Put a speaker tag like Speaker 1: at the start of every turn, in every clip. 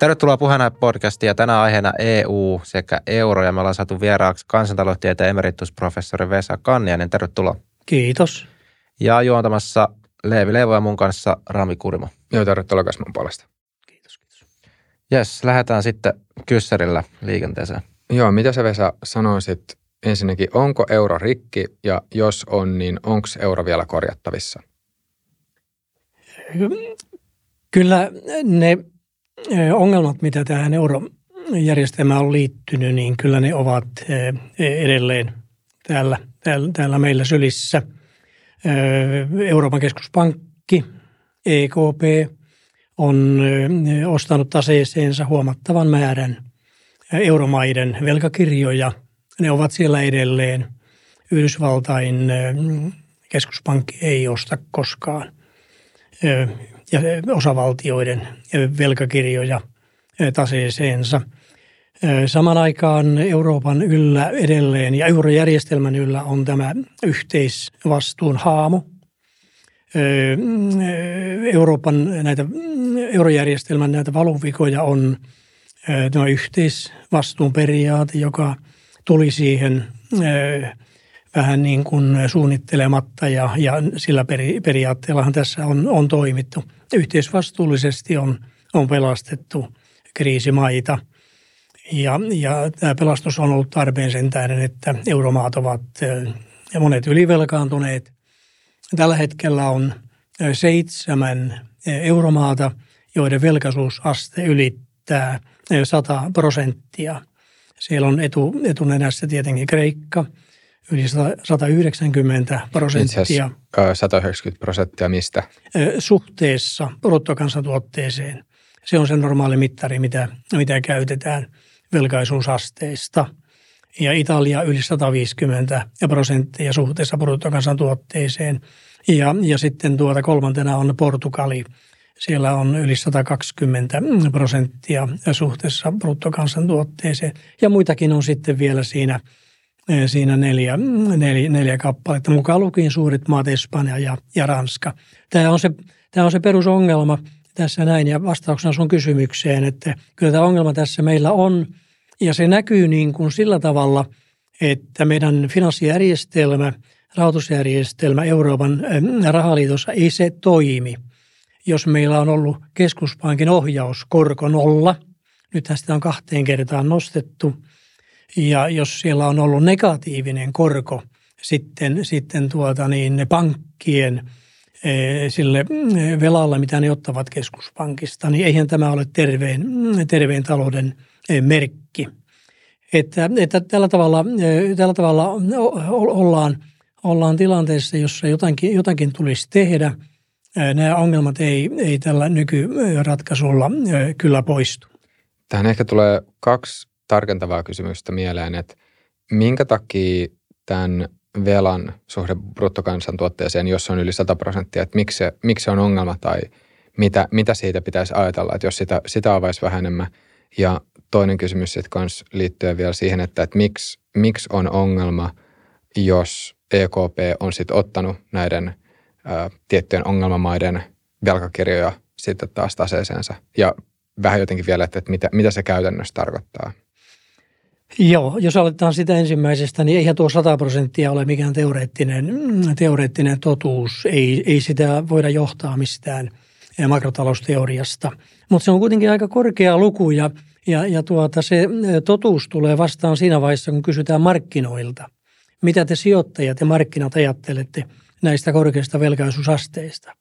Speaker 1: Tervetuloa puheena podcastiin ja tänään aiheena EU sekä euro ja me ollaan saatu vieraaksi kansantaloustieteen emeritusprofessori Vesa Kannianen. Tervetuloa.
Speaker 2: Kiitos.
Speaker 1: Ja juontamassa Leevi Leivo ja mun kanssa Rami Kurimo.
Speaker 3: Joo, tervetuloa mun puolesta.
Speaker 2: Kiitos, kiitos.
Speaker 1: Jes, lähdetään sitten kyssärillä liikenteeseen.
Speaker 3: Joo, mitä sä Vesa sanoisit ensinnäkin, onko euro rikki ja jos on, niin onko euro vielä korjattavissa?
Speaker 2: Kyllä ne ongelmat, mitä tähän eurojärjestelmään on liittynyt, niin kyllä ne ovat edelleen täällä, täällä, täällä meillä sylissä. Euroopan keskuspankki, EKP, on ostanut taseeseensa huomattavan määrän euromaiden velkakirjoja. Ne ovat siellä edelleen. Yhdysvaltain keskuspankki ei osta koskaan ja osavaltioiden velkakirjoja taseeseensa. Saman aikaan Euroopan yllä edelleen ja eurojärjestelmän yllä on tämä yhteisvastuun haamu. Euroopan näitä, eurojärjestelmän näitä valuvikoja on tämä yhteisvastuun periaate, joka tuli siihen vähän niin kuin suunnittelematta ja, ja sillä peri, periaatteellahan tässä on, on toimittu. Yhteisvastuullisesti on, on pelastettu kriisimaita ja, ja tämä pelastus on ollut tarpeen sen tähden, että euromaat ovat ja monet ylivelkaantuneet. Tällä hetkellä on seitsemän euromaata, joiden velkaisuusaste ylittää 100 prosenttia. Siellä on etu, etunenässä tietenkin Kreikka – yli 190 prosenttia.
Speaker 3: 190 prosenttia mistä?
Speaker 2: Suhteessa bruttokansantuotteeseen. Se on se normaali mittari, mitä, mitä käytetään velkaisuusasteista. Ja Italia yli 150 prosenttia suhteessa bruttokansantuotteeseen. Ja, ja sitten tuota kolmantena on Portugali. Siellä on yli 120 prosenttia suhteessa bruttokansantuotteeseen. Ja muitakin on sitten vielä siinä – siinä neljä, neljä, neljä kappaletta, mukaan lukien suurit maat Espanja ja, ja Ranska. Tämä on, se, tämä on se perusongelma tässä näin ja vastauksena sun kysymykseen, että kyllä tämä ongelma tässä meillä on ja se näkyy niin kuin sillä tavalla, että meidän finanssijärjestelmä, rahoitusjärjestelmä Euroopan rahaliitossa ei se toimi. Jos meillä on ollut keskuspankin ohjaus korko nolla, nyt sitä on kahteen kertaan nostettu – ja jos siellä on ollut negatiivinen korko sitten, sitten tuota niin, pankkien e, sille e, velalle, mitä ne ottavat keskuspankista, niin eihän tämä ole terveen, terveen talouden e, merkki. Että, että tällä, tavalla, tällä tavalla ollaan, ollaan tilanteessa, jossa jotakin, jotakin tulisi tehdä. Nämä ongelmat ei, ei tällä nykyratkaisulla kyllä poistu.
Speaker 3: Tähän ehkä tulee kaksi tarkentavaa kysymystä mieleen, että minkä takia tämän velan suhde bruttokansantuotteeseen, jos on yli 100 prosenttia, että miksi se, miksi se on ongelma tai mitä, mitä siitä pitäisi ajatella, että jos sitä, sitä avaisi vähän enemmän. Ja toinen kysymys sitten kans liittyen vielä siihen, että, että miksi, miksi on ongelma, jos EKP on sitten ottanut näiden ä, tiettyjen ongelmamaiden velkakirjoja sitten taas taseeseensa. Ja vähän jotenkin vielä, että, että mitä, mitä se käytännössä tarkoittaa.
Speaker 2: Joo, jos aletaan sitä ensimmäisestä, niin eihän tuo 100 prosenttia ole mikään teoreettinen, teoreettinen totuus. Ei, ei sitä voida johtaa mistään makrotalousteoriasta. Mutta se on kuitenkin aika korkea luku ja, ja, ja tuota, se totuus tulee vastaan siinä vaiheessa, kun kysytään markkinoilta. Mitä te sijoittajat ja markkinat ajattelette näistä korkeista velkaisuusasteista?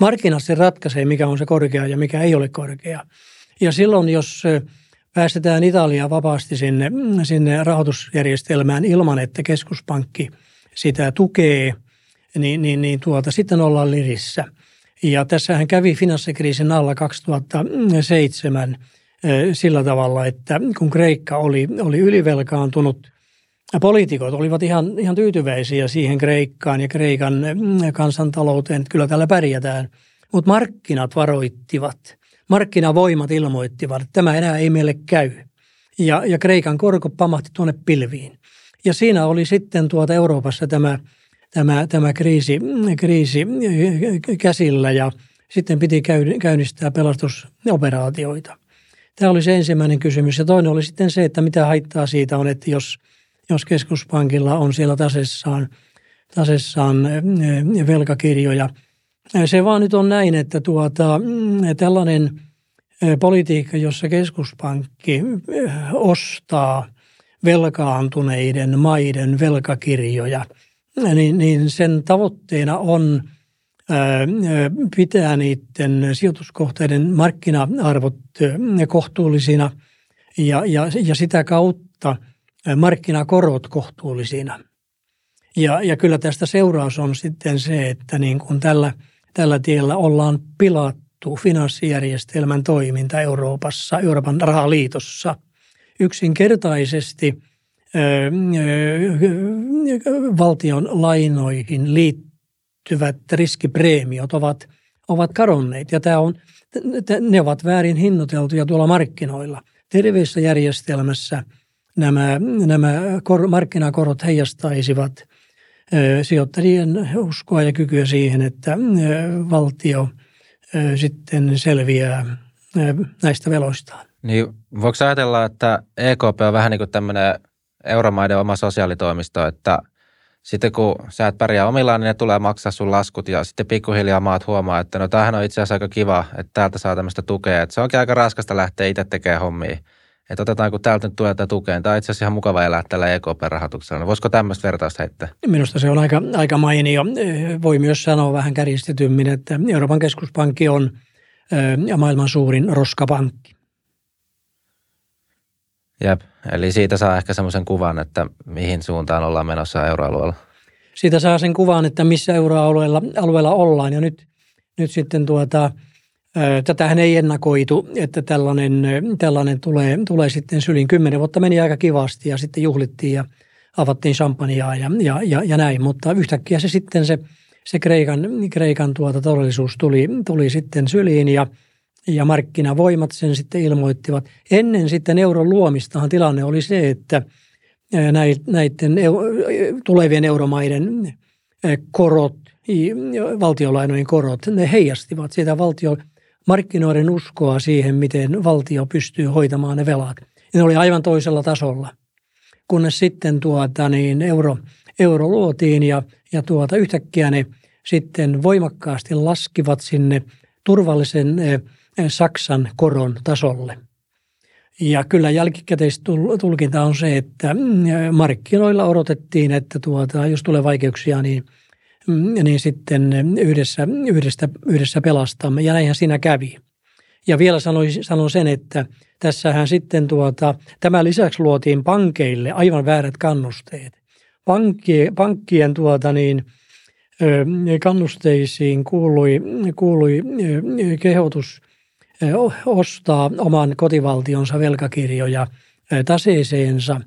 Speaker 2: Markkinat se ratkaisee, mikä on se korkea ja mikä ei ole korkea. Ja silloin, jos päästetään Italia vapaasti sinne, sinne rahoitusjärjestelmään ilman, että keskuspankki sitä tukee, niin, niin, niin tuota, sitten ollaan lirissä. Ja tässähän kävi finanssikriisin alla 2007 sillä tavalla, että kun Kreikka oli, oli ylivelkaantunut, poliitikot olivat ihan, ihan tyytyväisiä siihen Kreikkaan ja Kreikan kansantalouteen, että kyllä täällä pärjätään. Mutta markkinat varoittivat – markkinavoimat ilmoittivat, että tämä enää ei meille käy. Ja, ja Kreikan korko pamahti tuonne pilviin. Ja siinä oli sitten tuota Euroopassa tämä, tämä, tämä kriisi, kriisi käsillä ja sitten piti käynnistää pelastusoperaatioita. Tämä oli se ensimmäinen kysymys. Ja toinen oli sitten se, että mitä haittaa siitä on, että jos, jos keskuspankilla on siellä tasessaan, tasessaan velkakirjoja. Se vaan nyt on näin, että tuota, mm, tällainen politiikka, jossa keskuspankki ostaa velkaantuneiden maiden velkakirjoja, niin, niin sen tavoitteena on – pitää niiden sijoituskohteiden markkina-arvot kohtuullisina ja, ja, ja sitä kautta markkinakorot kohtuullisina. Ja, ja kyllä tästä seuraus on sitten se, että niin kuin tällä, tällä tiellä ollaan pilattu finanssijärjestelmän toiminta Euroopassa, Euroopan rahaliitossa. Yksinkertaisesti valtion lainoihin liittyvät riskipreemiot ovat, ovat kadonneet ja tämä on, ne ovat väärin hinnoiteltuja tuolla markkinoilla. Terveessä järjestelmässä nämä, nämä kor, markkinakorot heijastaisivat sijoittajien uskoa ja kykyä siihen, että valtio sitten selviää näistä veloistaan.
Speaker 1: Niin voiko ajatella, että EKP on vähän niin kuin tämmöinen euromaiden oma sosiaalitoimisto, että – sitten kun sä et pärjää omillaan, niin ne tulee maksaa sun laskut ja sitten pikkuhiljaa maat huomaa, että no tämähän on itse asiassa aika kiva, että täältä saa tämmöistä tukea. Että se onkin aika raskasta lähteä itse tekemään hommia. Että otetaan, kun täältä nyt tulee tätä tukea. Tämä on itse asiassa ihan mukava elää tällä EKP-rahoituksella. Voisiko tämmöistä vertausta heittää?
Speaker 2: Minusta se on aika, aika mainio. Voi myös sanoa vähän kärjistetymmin, että Euroopan keskuspankki on maailman suurin roskapankki.
Speaker 1: Jep, eli siitä saa ehkä semmoisen kuvan, että mihin suuntaan ollaan menossa euroalueella.
Speaker 2: Siitä saa sen kuvan, että missä euroalueella alueella ollaan ja nyt, nyt sitten tuota, tätähän ei ennakoitu, että tällainen, tällainen tulee, tulee sitten syliin. Kymmenen vuotta meni aika kivasti ja sitten juhlittiin ja avattiin champagnea ja, ja, ja, ja näin, mutta yhtäkkiä se sitten se, se Kreikan, Kreikan tuota todellisuus tuli, tuli sitten syliin ja – ja markkinavoimat sen sitten ilmoittivat. Ennen sitten euron luomistahan tilanne oli se, että näiden tulevien euromaiden korot, valtiolainojen korot, ne heijastivat sitä valtio, markkinoiden uskoa siihen, miten valtio pystyy hoitamaan ne velat. Ja ne oli aivan toisella tasolla, kunnes sitten tuota, niin euro, euro luotiin ja, ja tuota, yhtäkkiä ne sitten voimakkaasti laskivat sinne turvallisen Saksan koron tasolle. Ja kyllä jälkikäteistulkinta on se, että mm, markkinoilla odotettiin, että tuota, jos tulee vaikeuksia, niin, niin sitten yhdessä, yhdessä, yhdessä pelastamme. Ja näinhän siinä kävi. Ja vielä sanoin, sanon sen, että tässähän sitten tuota, tämän lisäksi luotiin pankeille aivan väärät kannusteet. Pankkien, pankkien tuota niin, kannusteisiin kuului, kuului kehotus ostaa oman kotivaltionsa velkakirjoja taseeseensa.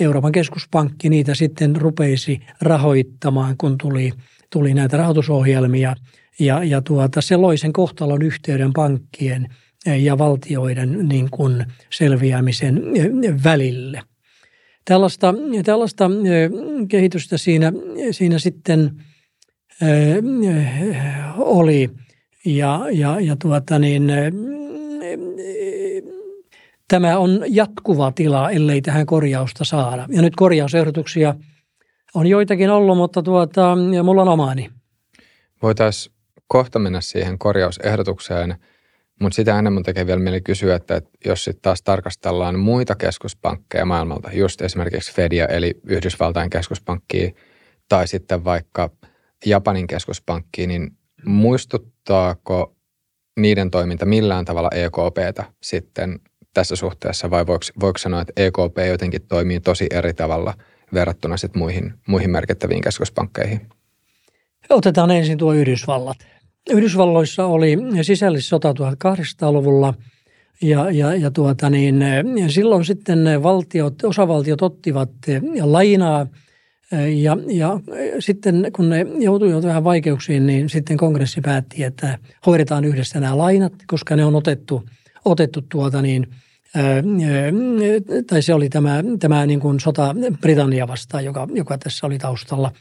Speaker 2: Euroopan keskuspankki niitä sitten rupeisi rahoittamaan, kun tuli, tuli näitä rahoitusohjelmia. Ja, ja tuota, se loi sen kohtalon yhteyden pankkien ja valtioiden niin kuin selviämisen välille. Tällaista, tällaista kehitystä siinä, siinä sitten oli. Ja, ja, ja tuota niin, tämä on jatkuva tila, ellei tähän korjausta saada. Ja nyt korjausehdotuksia on joitakin ollut, mutta tuota, ja mulla on omaani.
Speaker 3: Voitaisiin kohta mennä siihen korjausehdotukseen, mutta sitä ennen mun tekee vielä mieli kysyä, että jos sitten taas tarkastellaan muita keskuspankkeja maailmalta, just esimerkiksi Fedia eli Yhdysvaltain keskuspankkia tai sitten vaikka Japanin keskuspankki, niin muistuttaako niiden toiminta millään tavalla EKPtä sitten tässä suhteessa vai voiko, voiko sanoa, että EKP jotenkin toimii tosi eri tavalla verrattuna sitten muihin, muihin merkittäviin keskuspankkeihin?
Speaker 2: Otetaan ensin tuo Yhdysvallat. Yhdysvalloissa oli sisällissota 1800-luvulla ja, ja, ja tuota niin, silloin sitten valtiot, osavaltiot ottivat lainaa – ja, ja sitten kun ne joutuivat vähän vaikeuksiin, niin sitten kongressi päätti, että hoidetaan yhdessä nämä lainat, koska ne on otettu, otettu tuota niin, tai se oli tämä, tämä niin kuin sota Britannia vastaan, joka, joka tässä oli taustalla,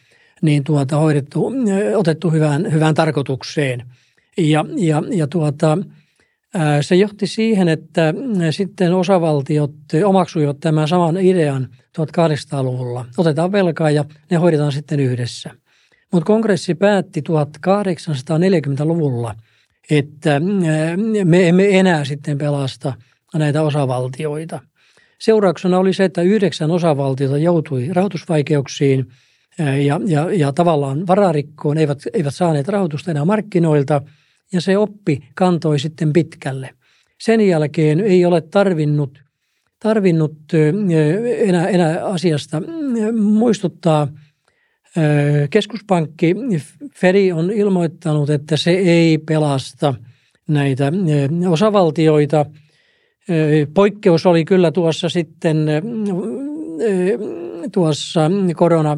Speaker 2: niin tuota, hoidettu, otettu hyvään, hyvään tarkoitukseen. Ja, ja, ja tuota, Se johti siihen, että sitten osavaltiot omaksuivat tämän saman idean 1800-luvulla. Otetaan velkaa ja ne hoidetaan sitten yhdessä. Mutta kongressi päätti 1840-luvulla, että me emme enää sitten pelasta näitä osavaltioita. Seurauksena oli se, että yhdeksän osavaltiota joutui rahoitusvaikeuksiin ja, ja, ja tavallaan vararikkoon, eivät, eivät saaneet rahoitusta enää markkinoilta – ja se oppi kantoi sitten pitkälle. Sen jälkeen ei ole tarvinnut, tarvinnut enää, enää asiasta muistuttaa. Keskuspankki Fedi on ilmoittanut, että se ei pelasta näitä osavaltioita. Poikkeus oli kyllä tuossa sitten tuossa korona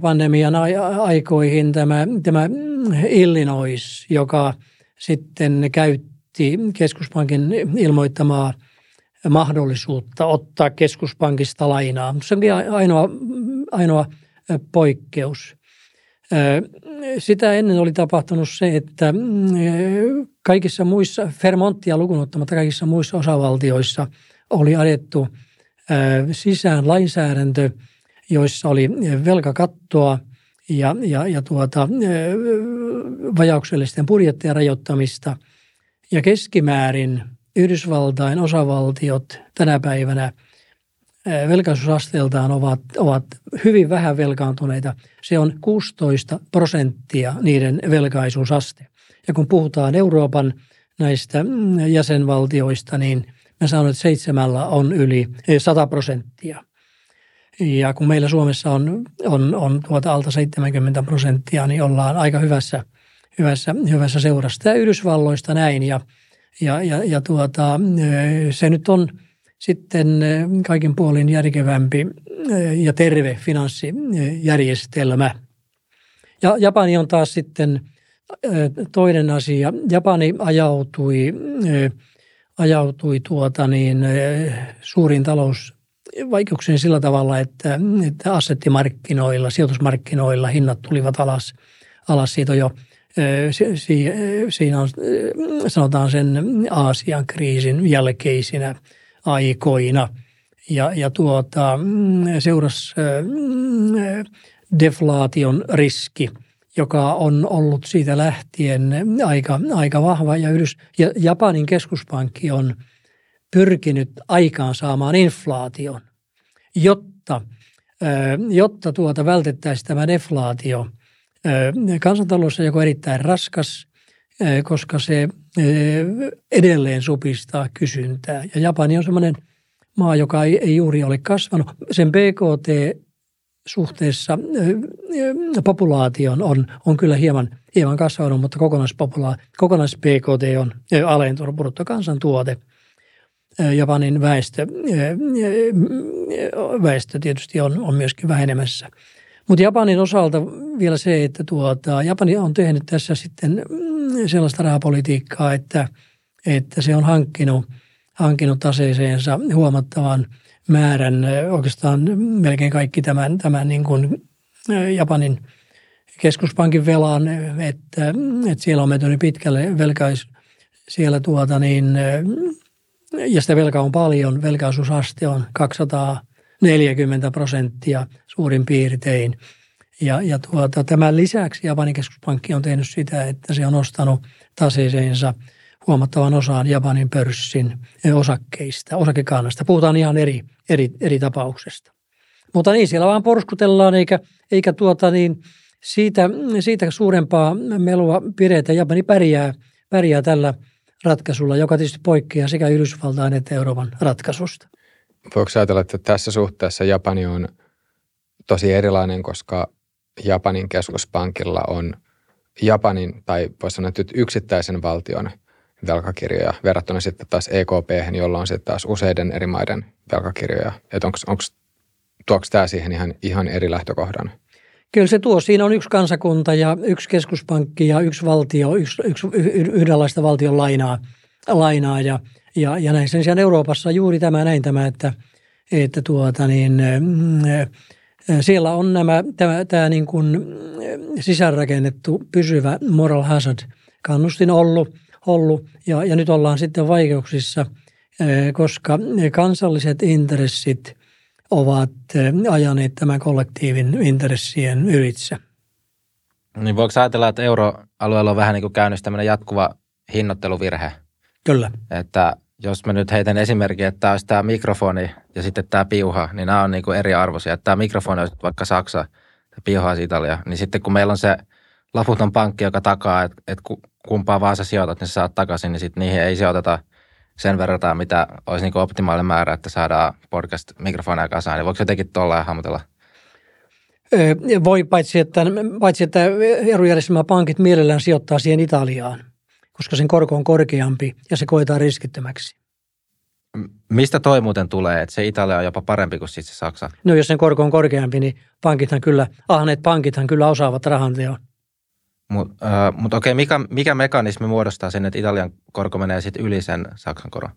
Speaker 2: pandemian aikoihin tämä, tämä Illinois, joka sitten käytti keskuspankin ilmoittamaa mahdollisuutta ottaa keskuspankista lainaa. Se on ainoa, ainoa poikkeus. Sitä ennen oli tapahtunut se, että kaikissa muissa, Vermonttia lukunottamatta kaikissa muissa osavaltioissa oli ajettu sisään lainsäädäntö – joissa oli velkakattoa ja, ja, ja tuota, vajauksellisten budjettien rajoittamista. Ja keskimäärin Yhdysvaltain osavaltiot tänä päivänä velkaisuusasteeltaan ovat, ovat hyvin vähän velkaantuneita. Se on 16 prosenttia niiden velkaisuusaste. Ja kun puhutaan Euroopan näistä jäsenvaltioista, niin mä sanon, että seitsemällä on yli 100 prosenttia. Ja kun meillä Suomessa on, on, on tuota alta 70 prosenttia, niin ollaan aika hyvässä, hyvässä, hyvässä seurassa. Tämä Yhdysvalloista näin ja, ja, ja, ja tuota, se nyt on sitten kaikin puolin järkevämpi ja terve finanssijärjestelmä. Ja Japani on taas sitten toinen asia. Japani ajautui, ajautui tuota niin, suurin talous vaikeuksiin sillä tavalla, että, että assettimarkkinoilla, sijoitusmarkkinoilla hinnat tulivat alas. alas. Siitä jo siinä on, sanotaan sen Aasian kriisin jälkeisinä aikoina. Ja, ja tuota, seurasi deflaation riski, joka on ollut siitä lähtien aika, aika vahva. Ja, Yhdys, ja Japanin keskuspankki on – pyrkinyt aikaan saamaan inflaation, jotta, jotta tuota vältettäisiin tämä deflaatio. Kansantalous on joko erittäin raskas, koska se edelleen supistaa kysyntää. Ja Japani on sellainen maa, joka ei, ei juuri ole kasvanut. Sen BKT suhteessa populaation on, on kyllä hieman, hieman kasvanut, mutta kokonaispopula- kokonais-BKT on alentunut bruttokansantuote – Japanin väestö, väestö tietysti on, on myöskin vähenemässä. Mutta Japanin osalta vielä se, että tuota, Japani on tehnyt tässä sitten mm, sellaista rahapolitiikkaa, että, että se on hankkinut, hankkinut taseeseensa huomattavan määrän, oikeastaan melkein kaikki tämän, tämän niin kuin Japanin keskuspankin velan, että, että siellä on menty pitkälle velkais, siellä tuota niin, ja sitä velkaa on paljon, velkaisuusaste on 240 prosenttia suurin piirtein. Ja, ja tuota, tämän lisäksi Japanin keskuspankki on tehnyt sitä, että se on ostanut taseeseensa huomattavan osaan Japanin pörssin osakkeista, osakekannasta. Puhutaan ihan eri, eri, eri tapauksesta. Mutta niin, siellä vaan porskutellaan, eikä, eikä tuota niin, siitä, siitä suurempaa melua pidetä. Japani pärjää, pärjää tällä – ratkaisulla, joka tietysti poikkeaa sekä Yhdysvaltain että Euroopan ratkaisusta.
Speaker 3: Voiko ajatella, että tässä suhteessa Japani on tosi erilainen, koska Japanin keskuspankilla on Japanin tai voisi sanoa että yksittäisen valtion velkakirjoja verrattuna sitten taas EKP, jolla on sitten taas useiden eri maiden velkakirjoja. Että onko, tuoksi tämä siihen ihan, ihan eri lähtökohdan?
Speaker 2: Kyllä se tuo. Siinä on yksi kansakunta ja yksi keskuspankki ja yksi valtio, yksi, yksi yhdenlaista valtion lainaa, lainaa ja, ja, ja näin. Sen sijaan Euroopassa juuri tämä näin tämä, että, että tuota niin, siellä on nämä, tämä, tämä niin kuin sisäänrakennettu pysyvä moral hazard kannustin ollut, ollut ja, ja nyt ollaan sitten vaikeuksissa, koska kansalliset intressit ovat ajaneet tämän kollektiivin intressien ylitse.
Speaker 1: Niin voiko ajatella, että euroalueella on vähän niin kuin käynnissä tämmöinen jatkuva hinnoitteluvirhe?
Speaker 2: Kyllä.
Speaker 1: Että jos mä nyt heitän esimerkin, että tämä olisi tämä mikrofoni ja sitten tämä piuha, niin nämä on niin kuin eri arvoisia. Tämä mikrofoni olisi vaikka Saksa ja piuha olisi Italia, niin sitten kun meillä on se laputon pankki, joka takaa, että, että kumpaa vaan sä sijoitat, niin sä saat takaisin, niin sitten niihin ei sijoiteta sen verran, mitä olisi niin optimaalinen määrä, että saadaan podcast-mikrofoneja kasaan. Niin voiko jotenkin tuolla hahmotella?
Speaker 2: Voi, paitsi että, paitsi että pankit mielellään sijoittaa siihen Italiaan, koska sen korko on korkeampi ja se koetaan riskittömäksi.
Speaker 1: Mistä toi muuten tulee, että se Italia on jopa parempi kuin sitten se Saksa?
Speaker 2: No jos sen korko on korkeampi, niin pankithan kyllä, ahneet pankithan kyllä osaavat rahanteon.
Speaker 1: Mutta äh, mut okei, mikä, mikä mekanismi muodostaa sen, että Italian korko menee sitten yli sen Saksan koron?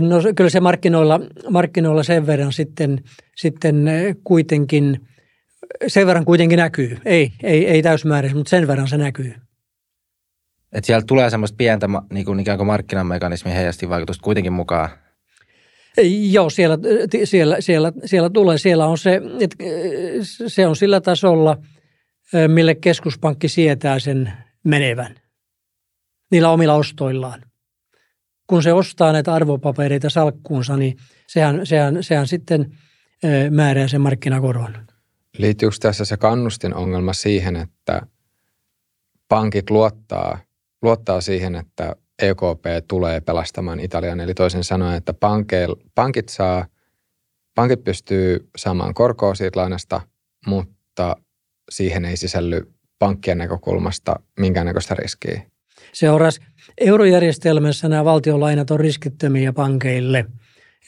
Speaker 2: No kyllä se markkinoilla, markkinoilla sen verran sitten, sitten kuitenkin, sen verran kuitenkin näkyy. Ei, ei, ei täysmääräisesti, mutta sen verran se näkyy.
Speaker 1: Että siellä tulee semmoista pientä niin kuin ikään kuin markkinamekanismin vaikutusta kuitenkin mukaan.
Speaker 2: Joo, siellä, siellä, siellä, siellä tulee. Siellä on se, että se on sillä tasolla – mille keskuspankki sietää sen menevän niillä omilla ostoillaan. Kun se ostaa näitä arvopapereita salkkuunsa, niin sehän, sehän, sehän sitten määrää sen markkinakoron.
Speaker 3: Liittyykö tässä se kannustin ongelma siihen, että pankit luottaa, luottaa siihen, että EKP tulee pelastamaan Italian. Eli toisin sanoen, että pankeil, pankit, saa, pankit pystyy saamaan korkoa siitä lainasta, mutta siihen ei sisälly pankkien näkökulmasta minkäännäköistä riskiä.
Speaker 2: Seuraas, eurojärjestelmässä nämä valtionlainat on riskittömiä pankeille,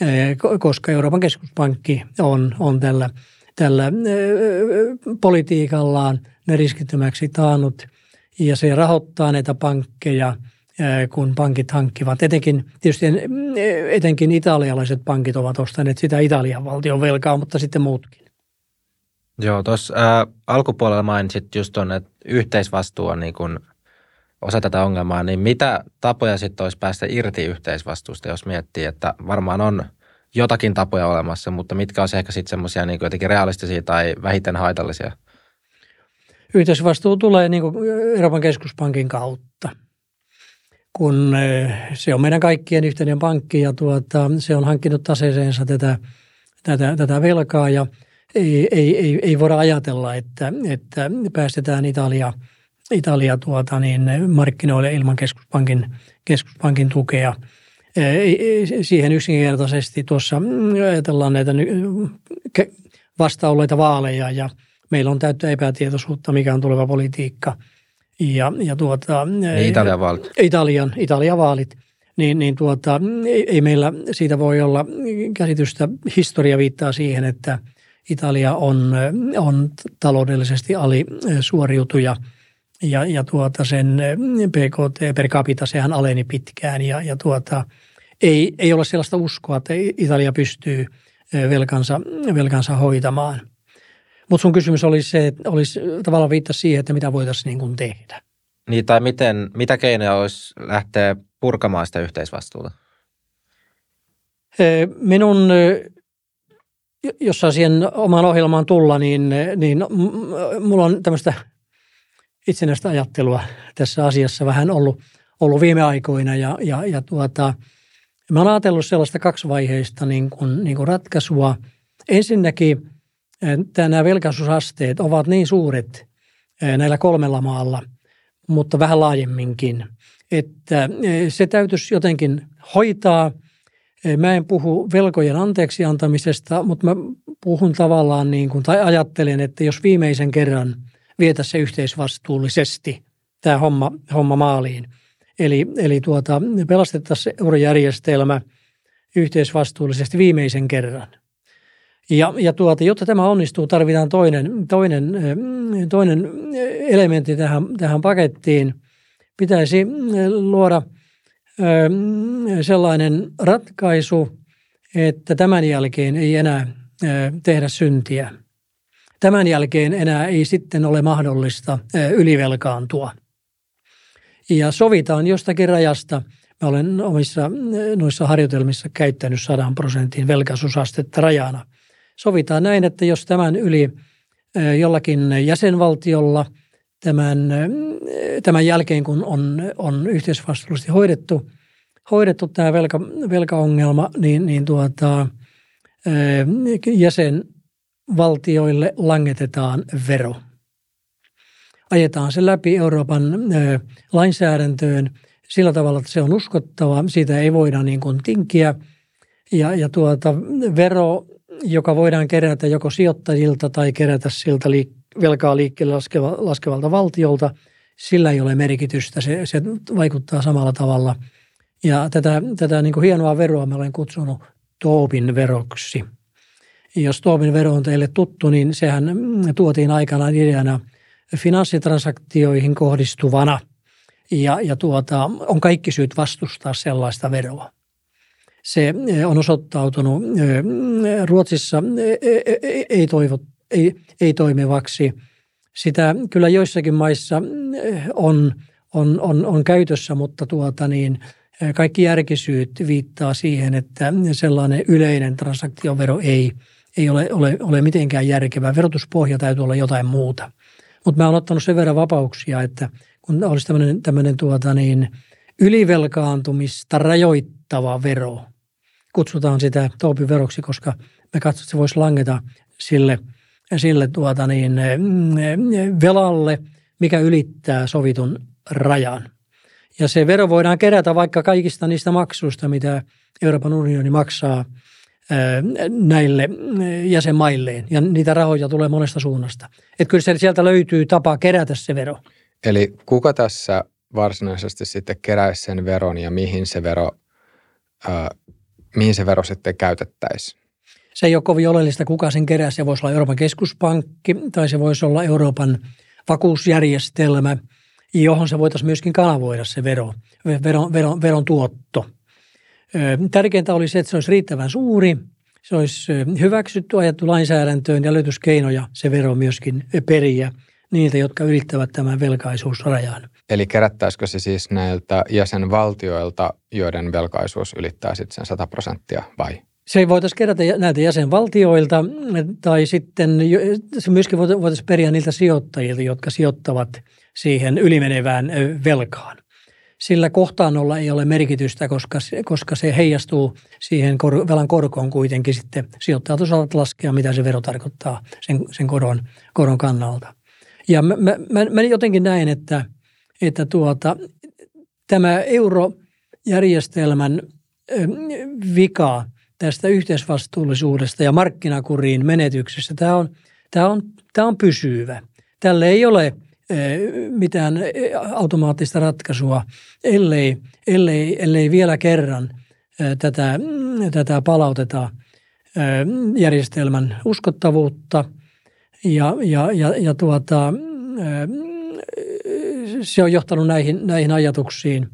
Speaker 2: eh, koska Euroopan keskuspankki on, on tällä, tällä eh, politiikallaan ne riskittömäksi taannut ja se rahoittaa näitä pankkeja, kun pankit hankkivat. Etenkin, tietysti etenkin italialaiset pankit ovat ostaneet sitä Italian valtion velkaa, mutta sitten muutkin.
Speaker 1: Joo, tuossa alkupuolella mainitsit just tuonne, että yhteisvastuu on niin kuin osa tätä ongelmaa, niin mitä tapoja sitten olisi päästä irti yhteisvastuusta, jos miettii, että varmaan on jotakin tapoja olemassa, mutta mitkä olisi ehkä sitten semmoisia niin jotenkin realistisia tai vähiten haitallisia?
Speaker 2: Yhteisvastuu tulee niin kuin Euroopan keskuspankin kautta, kun se on meidän kaikkien yhteinen pankki ja tuota, se on hankkinut taseeseensa tätä, tätä, tätä velkaa ja – ei, ei, ei, ei voida ajatella, että, että päästetään Italia, Italia tuota niin, markkinoille ilman keskuspankin, keskuspankin tukea. Siihen yksinkertaisesti tuossa ajatellaan näitä vasta vaaleja ja meillä on täyttä epätietoisuutta, mikä on tuleva politiikka. Ja, ja tuota,
Speaker 1: niin Italian vaalit.
Speaker 2: Italian, Italian vaalit. Niin, niin tuota, ei, ei meillä siitä voi olla käsitystä. Historia viittaa siihen, että – Italia on, on taloudellisesti alisuoriutuja ja, ja tuota sen PKT per capita sehän aleni pitkään ja, ja tuota, ei, ei ole sellaista uskoa, että Italia pystyy velkansa, velkansa hoitamaan. Mutta sun kysymys olisi se, että olisi tavallaan viittasi siihen, että mitä voitaisiin niin kuin tehdä.
Speaker 1: Niin, tai miten, mitä keinoja olisi lähteä purkamaan sitä yhteisvastuuta?
Speaker 2: Minun jos siihen omaan ohjelmaan tulla, niin, niin mulla on tämmöistä itsenäistä ajattelua tässä asiassa vähän ollut, ollut viime aikoina ja, ja, ja tuota, mä oon ajatellut sellaista kaksivaiheista niin kuin, niin kuin ratkaisua. Ensinnäkin nämä velkaisuusasteet ovat niin suuret näillä kolmella maalla, mutta vähän laajemminkin, että se täytyisi jotenkin hoitaa – Mä en puhu velkojen anteeksi antamisesta, mutta mä puhun tavallaan niin kuin, tai ajattelen, että jos viimeisen kerran vietä se yhteisvastuullisesti tämä homma, homma maaliin. Eli, eli tuota, pelastettaisiin eurojärjestelmä yhteisvastuullisesti viimeisen kerran. Ja, ja tuota, jotta tämä onnistuu, tarvitaan toinen, toinen, toinen elementti tähän, tähän pakettiin. Pitäisi luoda – sellainen ratkaisu, että tämän jälkeen ei enää tehdä syntiä. Tämän jälkeen enää ei sitten ole mahdollista ylivelkaantua. ja sovitaan jostakin rajasta. Mä olen omissa noissa harjoitelmissa käyttänyt 100 prosentin velkaisuusastetta rajana. Sovitaan näin, että jos tämän yli jollakin jäsenvaltiolla tämän, tämän jälkeen, kun on, on yhteisvastuullisesti hoidettu, hoidettu tämä velka, velkaongelma, niin, niin tuota, jäsenvaltioille langetetaan vero. Ajetaan se läpi Euroopan lainsäädäntöön sillä tavalla, että se on uskottava, siitä ei voida niin kuin tinkiä. Ja, ja tuota, vero, joka voidaan kerätä joko sijoittajilta tai kerätä siltä liik- velkaa liikkeelle laskeva, laskevalta valtiolta, sillä ei ole merkitystä. Se, se vaikuttaa samalla tavalla. Ja tätä, tätä niin kuin hienoa veroa mä olen kutsunut Toobin veroksi. Jos Toobin vero on teille tuttu, niin sehän tuotiin aikanaan ideana finanssitransaktioihin kohdistuvana – ja, ja tuota, on kaikki syyt vastustaa sellaista veroa. Se eh, on osoittautunut eh, Ruotsissa eh, ei, toivo, ei, ei toimivaksi. Sitä kyllä joissakin maissa on, on, on, on käytössä, mutta tuota niin, kaikki järkisyyt viittaa siihen, että sellainen yleinen transaktiovero ei, ei ole, ole, ole mitenkään järkevää. Verotuspohja täytyy olla jotain muuta. Mutta mä oon ottanut sen verran vapauksia, että – kun olisi tämmöinen, tämmöinen tuota niin, ylivelkaantumista rajoittava vero. Kutsutaan sitä veroksi, koska me katsotaan, että se voisi langeta sille, sille tuota niin, velalle, mikä ylittää sovitun rajan. Ja se vero voidaan kerätä vaikka kaikista niistä maksuista, mitä Euroopan unioni maksaa näille jäsenmailleen. Ja niitä rahoja tulee monesta suunnasta. Että kyllä sieltä löytyy tapa kerätä se vero.
Speaker 3: Eli kuka tässä varsinaisesti sitten keräisi sen veron ja mihin se vero, äh, mihin se vero sitten käytettäisiin?
Speaker 2: Se ei ole kovin oleellista, kuka sen kerää. Se voisi olla Euroopan keskuspankki tai se voisi olla Euroopan vakuusjärjestelmä, johon se voitaisiin myöskin kanavoida se vero, veron, veron, veron tuotto. Tärkeintä olisi, että se olisi riittävän suuri, se olisi hyväksytty, ajettu lainsäädäntöön ja löytyisi keinoja se vero myöskin periä – niiltä, jotka ylittävät tämän velkaisuusrajan.
Speaker 3: Eli kerättäisikö se siis näiltä jäsenvaltioilta, joiden velkaisuus ylittää sitten sen 100 prosenttia vai?
Speaker 2: Se ei voitaisiin kerätä näiltä jäsenvaltioilta tai sitten se myöskin voitaisiin periä niiltä sijoittajilta, jotka sijoittavat siihen ylimenevään velkaan. Sillä kohtaanolla ei ole merkitystä, koska, koska se heijastuu siihen kor, velan korkoon kuitenkin sitten. Sijoittajat osaavat laskea, mitä se vero tarkoittaa sen, sen koron, koron kannalta. Ja mä, mä, mä, mä jotenkin näin, että, että tuota, tämä eurojärjestelmän vika tästä yhteisvastuullisuudesta ja markkinakuriin menetyksestä, tämä on, tämä on, tämä on pysyvä. Tälle ei ole mitään automaattista ratkaisua, ellei, ellei, ellei vielä kerran tätä, tätä palauteta järjestelmän uskottavuutta – ja, ja, ja, ja tuota, se on johtanut näihin, näihin ajatuksiin.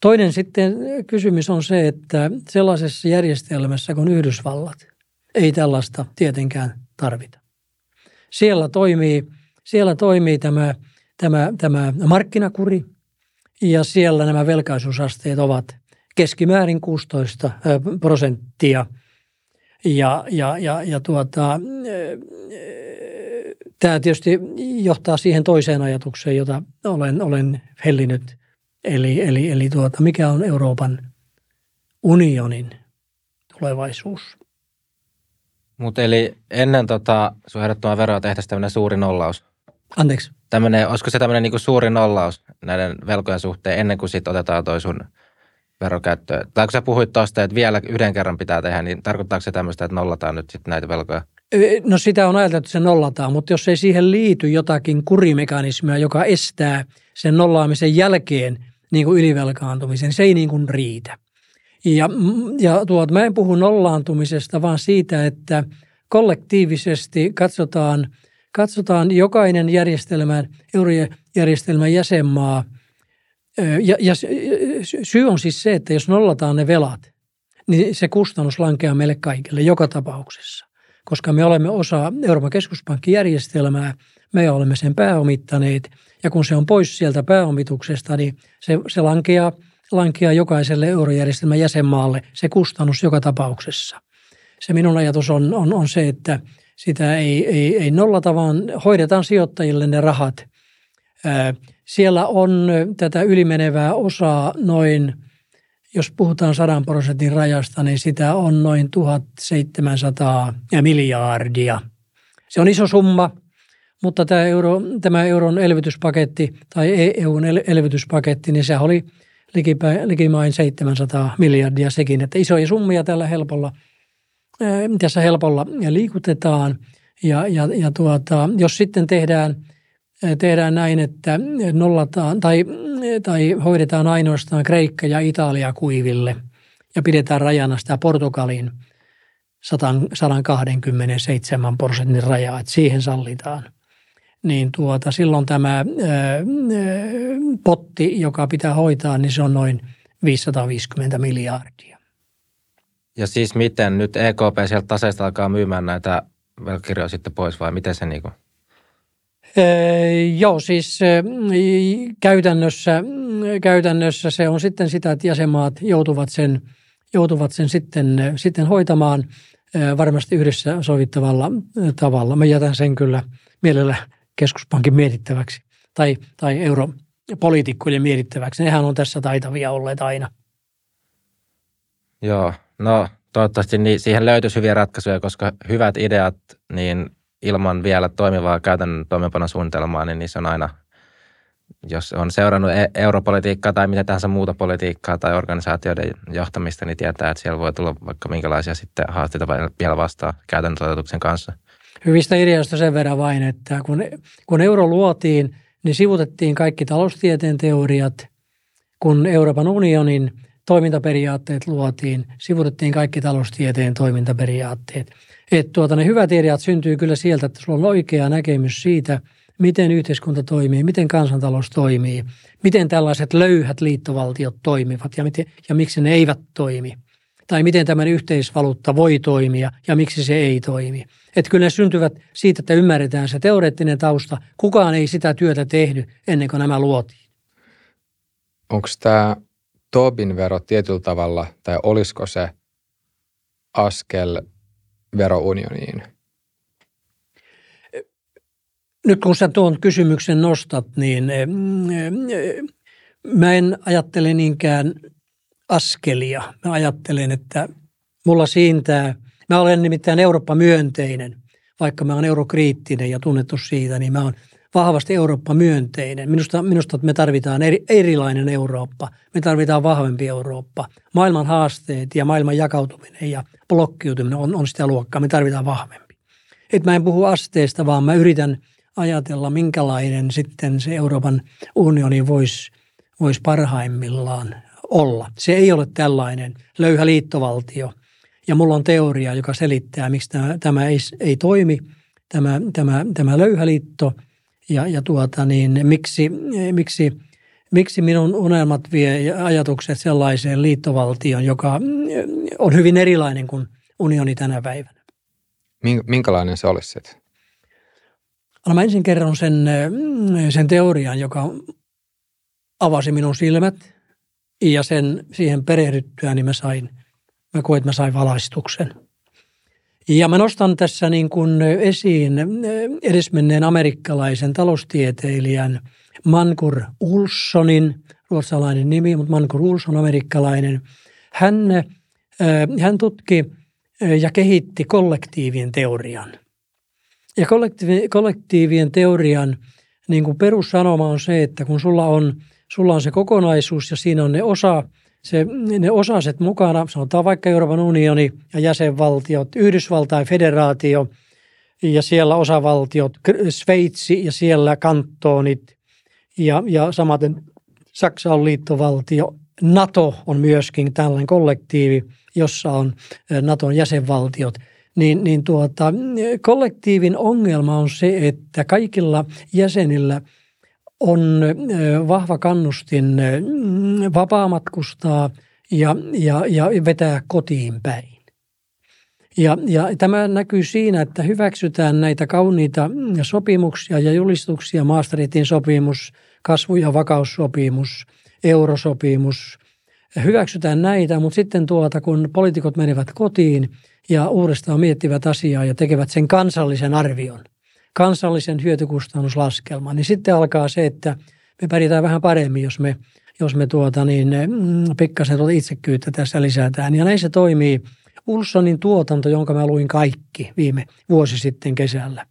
Speaker 2: Toinen sitten kysymys on se, että sellaisessa järjestelmässä kuin Yhdysvallat ei tällaista tietenkään tarvita. Siellä toimii, siellä toimii tämä, tämä, tämä markkinakuri ja siellä nämä velkaisuusasteet ovat keskimäärin 16 prosenttia. Ja, ja, ja, ja tuota, Tämä tietysti johtaa siihen toiseen ajatukseen, jota olen, olen hellinyt. Eli, eli, eli tuota, mikä on Euroopan unionin tulevaisuus?
Speaker 1: Mutta eli ennen tota, sun ehdottomaa veroa tehtäisiin tämmöinen suuri nollaus.
Speaker 2: Anteeksi?
Speaker 1: Tämmönen, olisiko se tämmöinen niinku suuri nollaus näiden velkojen suhteen ennen kuin sitten otetaan toi sun verokäyttöön? Tai kun sä puhuit tuosta, että vielä yhden kerran pitää tehdä, niin tarkoittaako se tämmöistä, että nollataan nyt sitten näitä velkoja?
Speaker 2: No sitä on ajateltu, että se nollataan, mutta jos ei siihen liity jotakin kurimekanismia, joka estää sen nollaamisen jälkeen niin kuin ylivelkaantumisen, niin se ei niin kuin riitä. Ja, ja tuot, mä en puhu nollaantumisesta, vaan siitä, että kollektiivisesti katsotaan, katsotaan jokainen järjestelmän, eurojärjestelmän jäsenmaa. Ja, ja syy on siis se, että jos nollataan ne velat, niin se kustannus lankeaa meille kaikille joka tapauksessa koska me olemme osa Euroopan keskuspankkijärjestelmää, me olemme sen pääomittaneet Ja kun se on pois sieltä pääomituksesta, niin se, se lankeaa, lankeaa jokaiselle eurojärjestelmän jäsenmaalle se kustannus joka tapauksessa. Se minun ajatus on, on, on se, että sitä ei, ei, ei nollata, vaan hoidetaan sijoittajille ne rahat. Siellä on tätä ylimenevää osaa noin, jos puhutaan 100 prosentin rajasta, niin sitä on noin 1700 miljardia. Se on iso summa, mutta tämä, euro, tämä euron elvytyspaketti tai EUn elvytyspaketti, niin se oli likimain 700 miljardia sekin, että isoja summia tällä helpolla, tässä helpolla liikutetaan. Ja, ja, ja tuota, jos sitten tehdään, tehdään näin, että nollataan tai, tai hoidetaan ainoastaan Kreikka ja Italia kuiville ja pidetään rajana sitä Portugalin 127 prosentin rajaa, että siihen sallitaan – niin tuota, silloin tämä ää, potti, joka pitää hoitaa, niin se on noin 550 miljardia.
Speaker 1: Ja siis miten nyt EKP sieltä taseesta alkaa myymään näitä velkakirjoja sitten pois vai miten se niin kuin?
Speaker 2: Joo, siis käytännössä, käytännössä se on sitten sitä, että jäsenmaat joutuvat sen, joutuvat sen sitten, sitten hoitamaan varmasti yhdessä sovittavalla tavalla. Mä jätän sen kyllä mielellä keskuspankin mietittäväksi tai, tai europoliitikkojen mietittäväksi. Nehän on tässä taitavia olleet aina.
Speaker 1: Joo, no toivottavasti niin, siihen löytyisi hyviä ratkaisuja, koska hyvät ideat, niin ilman vielä toimivaa käytännön toimeenpanosuunnitelmaa, niin niissä on aina, jos on seurannut e- europolitiikkaa tai mitä tahansa muuta politiikkaa tai organisaatioiden johtamista, niin tietää, että siellä voi tulla vaikka minkälaisia sitten haasteita vielä vastaan käytännön toteutuksen kanssa –
Speaker 2: hyvistä ideoista sen verran vain, että kun, kun euro luotiin, niin sivutettiin kaikki taloustieteen teoriat. Kun Euroopan unionin toimintaperiaatteet luotiin, sivutettiin kaikki taloustieteen toimintaperiaatteet. Et tuota, ne hyvät ideat syntyy kyllä sieltä, että sulla on oikea näkemys siitä, miten yhteiskunta toimii, miten kansantalous toimii, miten tällaiset löyhät liittovaltiot toimivat ja, miten, ja miksi ne eivät toimi. Tai miten tämän yhteisvaluutta voi toimia ja miksi se ei toimi. Että kyllä ne syntyvät siitä, että ymmärretään se teoreettinen tausta. Kukaan ei sitä työtä tehnyt ennen kuin nämä luotiin.
Speaker 3: Onko tämä Tobin vero tietyllä tavalla, tai olisiko se askel verounioniin?
Speaker 2: Nyt kun sä tuon kysymyksen nostat, niin eh, eh, mä en ajattele niinkään askelia. Mä ajattelen, että mulla siintää – Mä olen nimittäin Eurooppa-myönteinen, vaikka mä olen eurokriittinen ja tunnettu siitä, niin mä olen vahvasti Eurooppa-myönteinen. Minusta, minusta me tarvitaan eri, erilainen Eurooppa. Me tarvitaan vahvempi Eurooppa. Maailman haasteet ja maailman jakautuminen ja blokkiutuminen on, on sitä luokkaa. Me tarvitaan vahvempi. Et mä en puhu asteesta, vaan mä yritän ajatella, minkälainen sitten se Euroopan unioni voisi vois parhaimmillaan olla. Se ei ole tällainen löyhä liittovaltio – ja mulla on teoria, joka selittää, miksi tämä, tämä ei, ei toimi, tämä, tämä, tämä löyhäliitto, ja, ja tuota, niin, miksi, miksi, miksi minun unelmat vie ajatukset sellaiseen liittovaltioon, joka on hyvin erilainen kuin unioni tänä päivänä.
Speaker 3: Minkälainen se olisi sitten?
Speaker 2: Mä ensin kerron sen, sen teorian, joka avasi minun silmät ja sen siihen perehdyttyä, niin mä sain – mä koen, että mä sain valaistuksen. Ja mä nostan tässä niin kuin esiin edesmenneen amerikkalaisen taloustieteilijän Mankur Ulssonin, ruotsalainen nimi, mutta Mankur Ulsson amerikkalainen. Hän, hän tutki ja kehitti kollektiivien teorian. Ja kollektiivien teorian niin kuin perussanoma on se, että kun sulla on, sulla on se kokonaisuus ja siinä on ne osa, se, ne osaset mukana, sanotaan vaikka Euroopan unioni ja jäsenvaltiot, Yhdysvaltain federaatio ja siellä osavaltiot, Sveitsi ja siellä kantonit ja, ja samaten Saksa on liittovaltio. NATO on myöskin tällainen kollektiivi, jossa on Naton jäsenvaltiot. Niin, niin tuota, kollektiivin ongelma on se, että kaikilla jäsenillä – on vahva kannustin vapaamatkustaa ja, ja, ja vetää kotiin päin. Ja, ja tämä näkyy siinä, että hyväksytään näitä kauniita sopimuksia ja julistuksia, Maastrichtin sopimus, kasvu- ja vakaussopimus, eurosopimus. Hyväksytään näitä, mutta sitten tuota, kun poliitikot menevät kotiin ja uudestaan miettivät asiaa ja tekevät sen kansallisen arvion, kansallisen hyötykustannuslaskelman, niin sitten alkaa se, että me pärjätään vähän paremmin, jos me, jos me tuota niin, mm, pikkasen tuota itsekyyttä tässä lisätään. Ja näin se toimii – Ulssonin tuotanto, jonka mä luin kaikki viime vuosi sitten kesällä.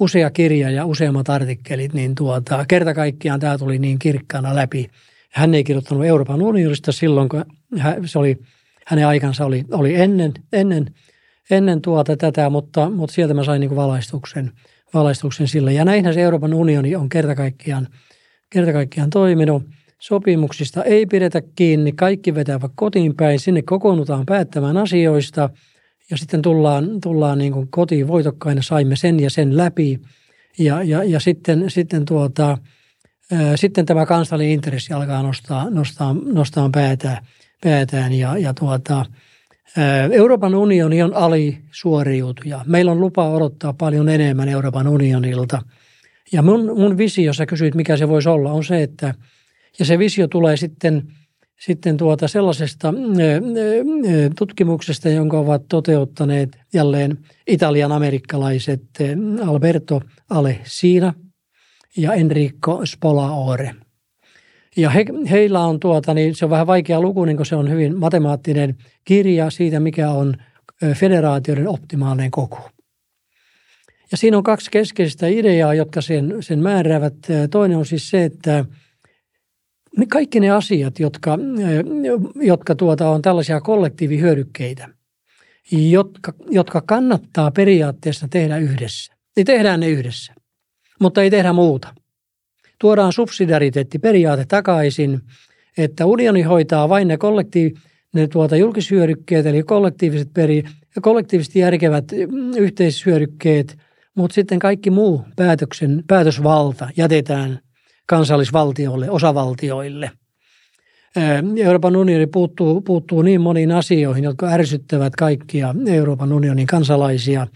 Speaker 2: Usea kirja ja useammat artikkelit, niin tuota, kerta kaikkiaan tämä tuli niin kirkkaana läpi. Hän ei kirjoittanut Euroopan unionista silloin, kun se oli, hänen aikansa oli, oli ennen, ennen, ennen tuota tätä, mutta, mutta sieltä mä sain niin valaistuksen, valaistuksen sille. Ja näinhän se Euroopan unioni on kerta kaikkiaan, kerta kaikkiaan toiminut – sopimuksista ei pidetä kiinni, kaikki vetävät kotiin päin, sinne kokoonnutaan päättämään asioista. Ja sitten tullaan, tullaan niin kuin kotiin voitokkaina, saimme sen ja sen läpi. Ja, ja, ja sitten, sitten, tuota, ää, sitten tämä kansallinen intressi alkaa nostaa, nostaa, nostaa päätään, päätään. Ja, ja tuota, Euroopan unioni on alisuoriutuja. Meillä on lupa odottaa paljon enemmän Euroopan unionilta. Ja mun, mun visio, sä kysyit mikä se voisi olla, on se, että – ja se visio tulee sitten, sitten tuota sellaisesta tutkimuksesta, jonka ovat toteuttaneet jälleen italian amerikkalaiset Alberto Alessina ja Enrico Spolaore. Ja he, heillä on tuota, niin se on vähän vaikea luku, niin kun se on hyvin matemaattinen kirja siitä, mikä on federaatioiden optimaalinen koko. Ja siinä on kaksi keskeistä ideaa, jotka sen, sen määräävät. Toinen on siis se, että kaikki ne asiat, jotka, jotka tuota on tällaisia kollektiivihyödykkeitä, jotka, jotka kannattaa periaatteessa tehdä yhdessä, niin tehdään ne yhdessä, mutta ei tehdä muuta. Tuodaan subsidiariteettiperiaate takaisin, että unioni hoitaa vain ne kollektiiv, ne tuota julkishyödykkeet, eli kollektiiviset peri, kollektiivisesti järkevät yhteishyödykkeet, mutta sitten kaikki muu päätöksen, päätösvalta jätetään kansallisvaltioille, osavaltioille. Euroopan unioni puuttuu, puuttuu niin moniin asioihin, jotka ärsyttävät kaikkia Euroopan unionin kansalaisia.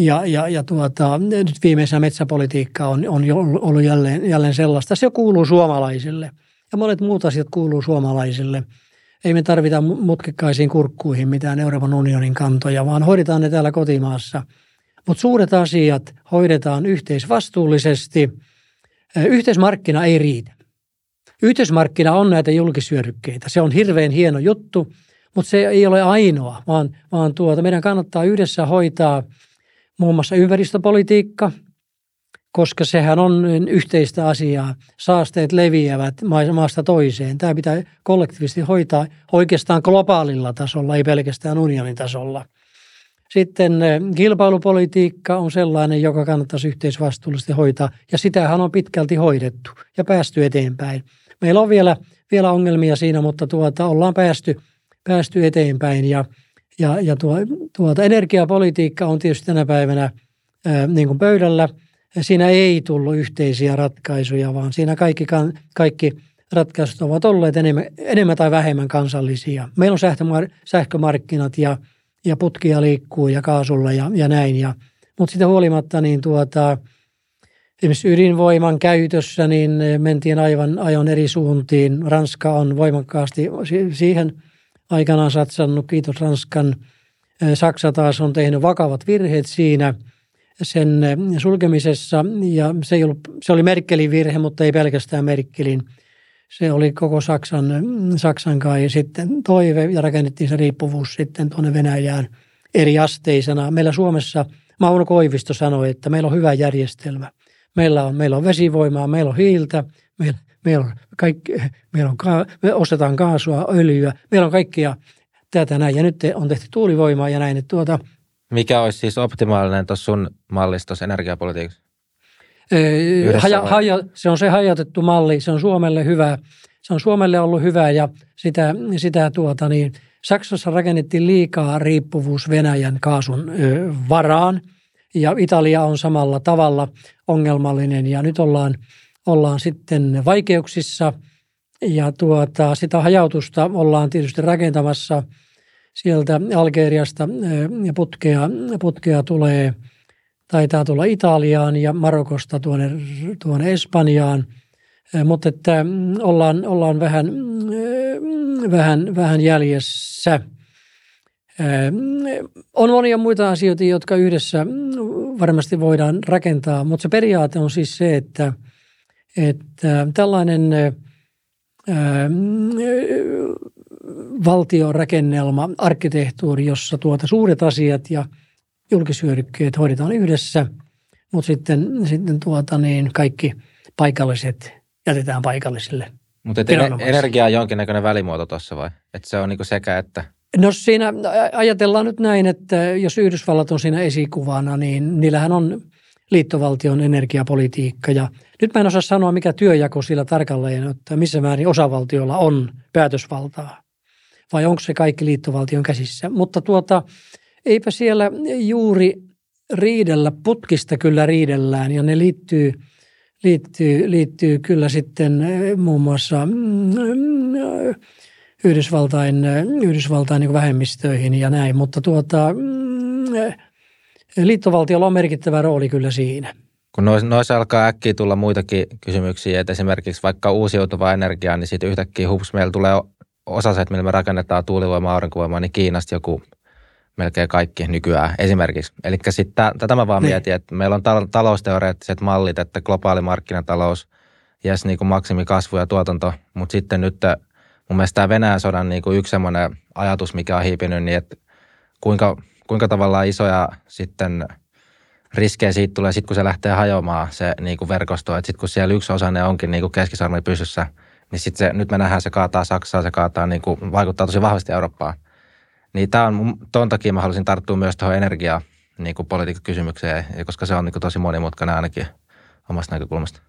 Speaker 2: Ja, ja, ja tuota, nyt viimeisenä metsäpolitiikka on, on ollut jälleen, jälleen sellaista. Se kuuluu suomalaisille ja monet muut asiat kuuluu suomalaisille. Ei me tarvita mutkikkaisiin kurkkuihin mitään Euroopan unionin kantoja, vaan hoidetaan ne täällä kotimaassa – mutta suuret asiat hoidetaan yhteisvastuullisesti. Yhteismarkkina ei riitä. Yhteismarkkina on näitä julkisyödykkeitä. Se on hirveän hieno juttu, mutta se ei ole ainoa, vaan, vaan tuota, meidän kannattaa yhdessä hoitaa muun muassa ympäristöpolitiikka, koska sehän on yhteistä asiaa. Saasteet leviävät maasta toiseen. Tämä pitää kollektiivisesti hoitaa oikeastaan globaalilla tasolla, ei pelkästään unionin tasolla – sitten eh, kilpailupolitiikka on sellainen, joka kannattaisi yhteisvastuullisesti hoitaa, ja sitähän on pitkälti hoidettu ja päästy eteenpäin. Meillä on vielä, vielä ongelmia siinä, mutta tuota, ollaan päästy, päästy eteenpäin, ja, ja, ja tuo, tuota, energiapolitiikka on tietysti tänä päivänä ää, niin kuin pöydällä. Siinä ei tullut yhteisiä ratkaisuja, vaan siinä kaikki, kaikki ratkaisut ovat olleet enemmän, enemmän tai vähemmän kansallisia. Meillä on sähkömarkkinat ja ja putkia liikkuu ja kaasulla ja, ja näin. Ja, mutta sitä huolimatta niin tuota, esimerkiksi ydinvoiman käytössä niin mentiin aivan ajon eri suuntiin. Ranska on voimakkaasti siihen aikanaan satsannut, kiitos Ranskan. Saksa taas on tehnyt vakavat virheet siinä sen sulkemisessa ja se, ei ollut, se oli Merkelin virhe, mutta ei pelkästään Merkelin – se oli koko Saksan, Saksan kai sitten toive ja rakennettiin se riippuvuus sitten tuonne Venäjään eri asteisena. Meillä Suomessa Mauno Koivisto sanoi, että meillä on hyvä järjestelmä. Meillä on, meillä on vesivoimaa, meillä on hiiltä, meillä, meillä, on kaikki, meillä on, me ostetaan kaasua, öljyä, meillä on kaikkia tätä näin. Ja nyt on tehty tuulivoimaa ja näin. Että tuota,
Speaker 1: Mikä olisi siis optimaalinen tuossa sun mallistossa energiapolitiikassa?
Speaker 2: Haja, haja, se on se hajautettu malli, se on Suomelle hyvä. Se on Suomelle ollut hyvä ja sitä, sitä tuota niin, Saksassa rakennettiin liikaa riippuvuus Venäjän kaasun ö, varaan ja Italia on samalla tavalla ongelmallinen ja nyt ollaan, ollaan sitten vaikeuksissa ja tuota, sitä hajautusta ollaan tietysti rakentamassa sieltä Algeriasta ja putkea, putkea tulee, taitaa tulla Italiaan ja Marokosta tuonne, tuonne Espanjaan. Mutta että ollaan, ollaan vähän, vähän, vähän jäljessä. On monia muita asioita, jotka yhdessä varmasti voidaan rakentaa, mutta se periaate on siis se, että, että tällainen valtiorakennelma, arkkitehtuuri, jossa tuota suuret asiat ja julkisyödykkeet hoidetaan yhdessä, mutta sitten, sitten tuota niin, kaikki paikalliset jätetään paikallisille.
Speaker 1: Mutta energia on jonkinnäköinen välimuoto tuossa vai? Että se on niinku sekä että?
Speaker 2: No siinä ajatellaan nyt näin, että jos Yhdysvallat on siinä esikuvana, niin niillähän on liittovaltion energiapolitiikka. Ja nyt mä en osaa sanoa, mikä työjako sillä tarkalleen, että missä määrin osavaltiolla on päätösvaltaa vai onko se kaikki liittovaltion käsissä. Mutta tuota, eipä siellä juuri riidellä, putkista kyllä riidellään ja ne liittyy, liittyy, liittyy kyllä sitten eh, muun muassa mm, Yhdysvaltain, Yhdysvaltain niin vähemmistöihin ja näin, mutta tuota, mm, eh, liittovaltiolla on merkittävä rooli kyllä siinä.
Speaker 1: Kun noissa alkaa äkkiä tulla muitakin kysymyksiä, että esimerkiksi vaikka uusiutuva energia, niin sitten yhtäkkiä hups, meillä tulee osaset, millä me rakennetaan tuulivoimaa, aurinkovoimaa, niin Kiinasta joku melkein kaikki nykyään esimerkiksi. Eli sitten tätä mä vaan niin. mietin, että meillä on talousteoreettiset mallit, että globaali markkinatalous, jes niin kuin maksimikasvu ja tuotanto, mutta sitten nyt mun mielestä tämä Venäjän sodan niin kuin yksi semmoinen ajatus, mikä on hiipinyt, niin että kuinka, kuinka tavallaan isoja sitten riskejä siitä tulee, sit kun se lähtee hajoamaan se niin kuin verkosto, että sitten kun siellä yksi osa onkin niin kuin pysyssä – niin sitten nyt me nähdään, se kaataa Saksaa, se kaataa, niin kuin, vaikuttaa tosi vahvasti Eurooppaan. Niin tämä on, ton takia mä haluaisin tarttua myös tuohon energia niin kuin kysymykseen, koska se on niin kuin tosi monimutkainen ainakin omasta näkökulmasta.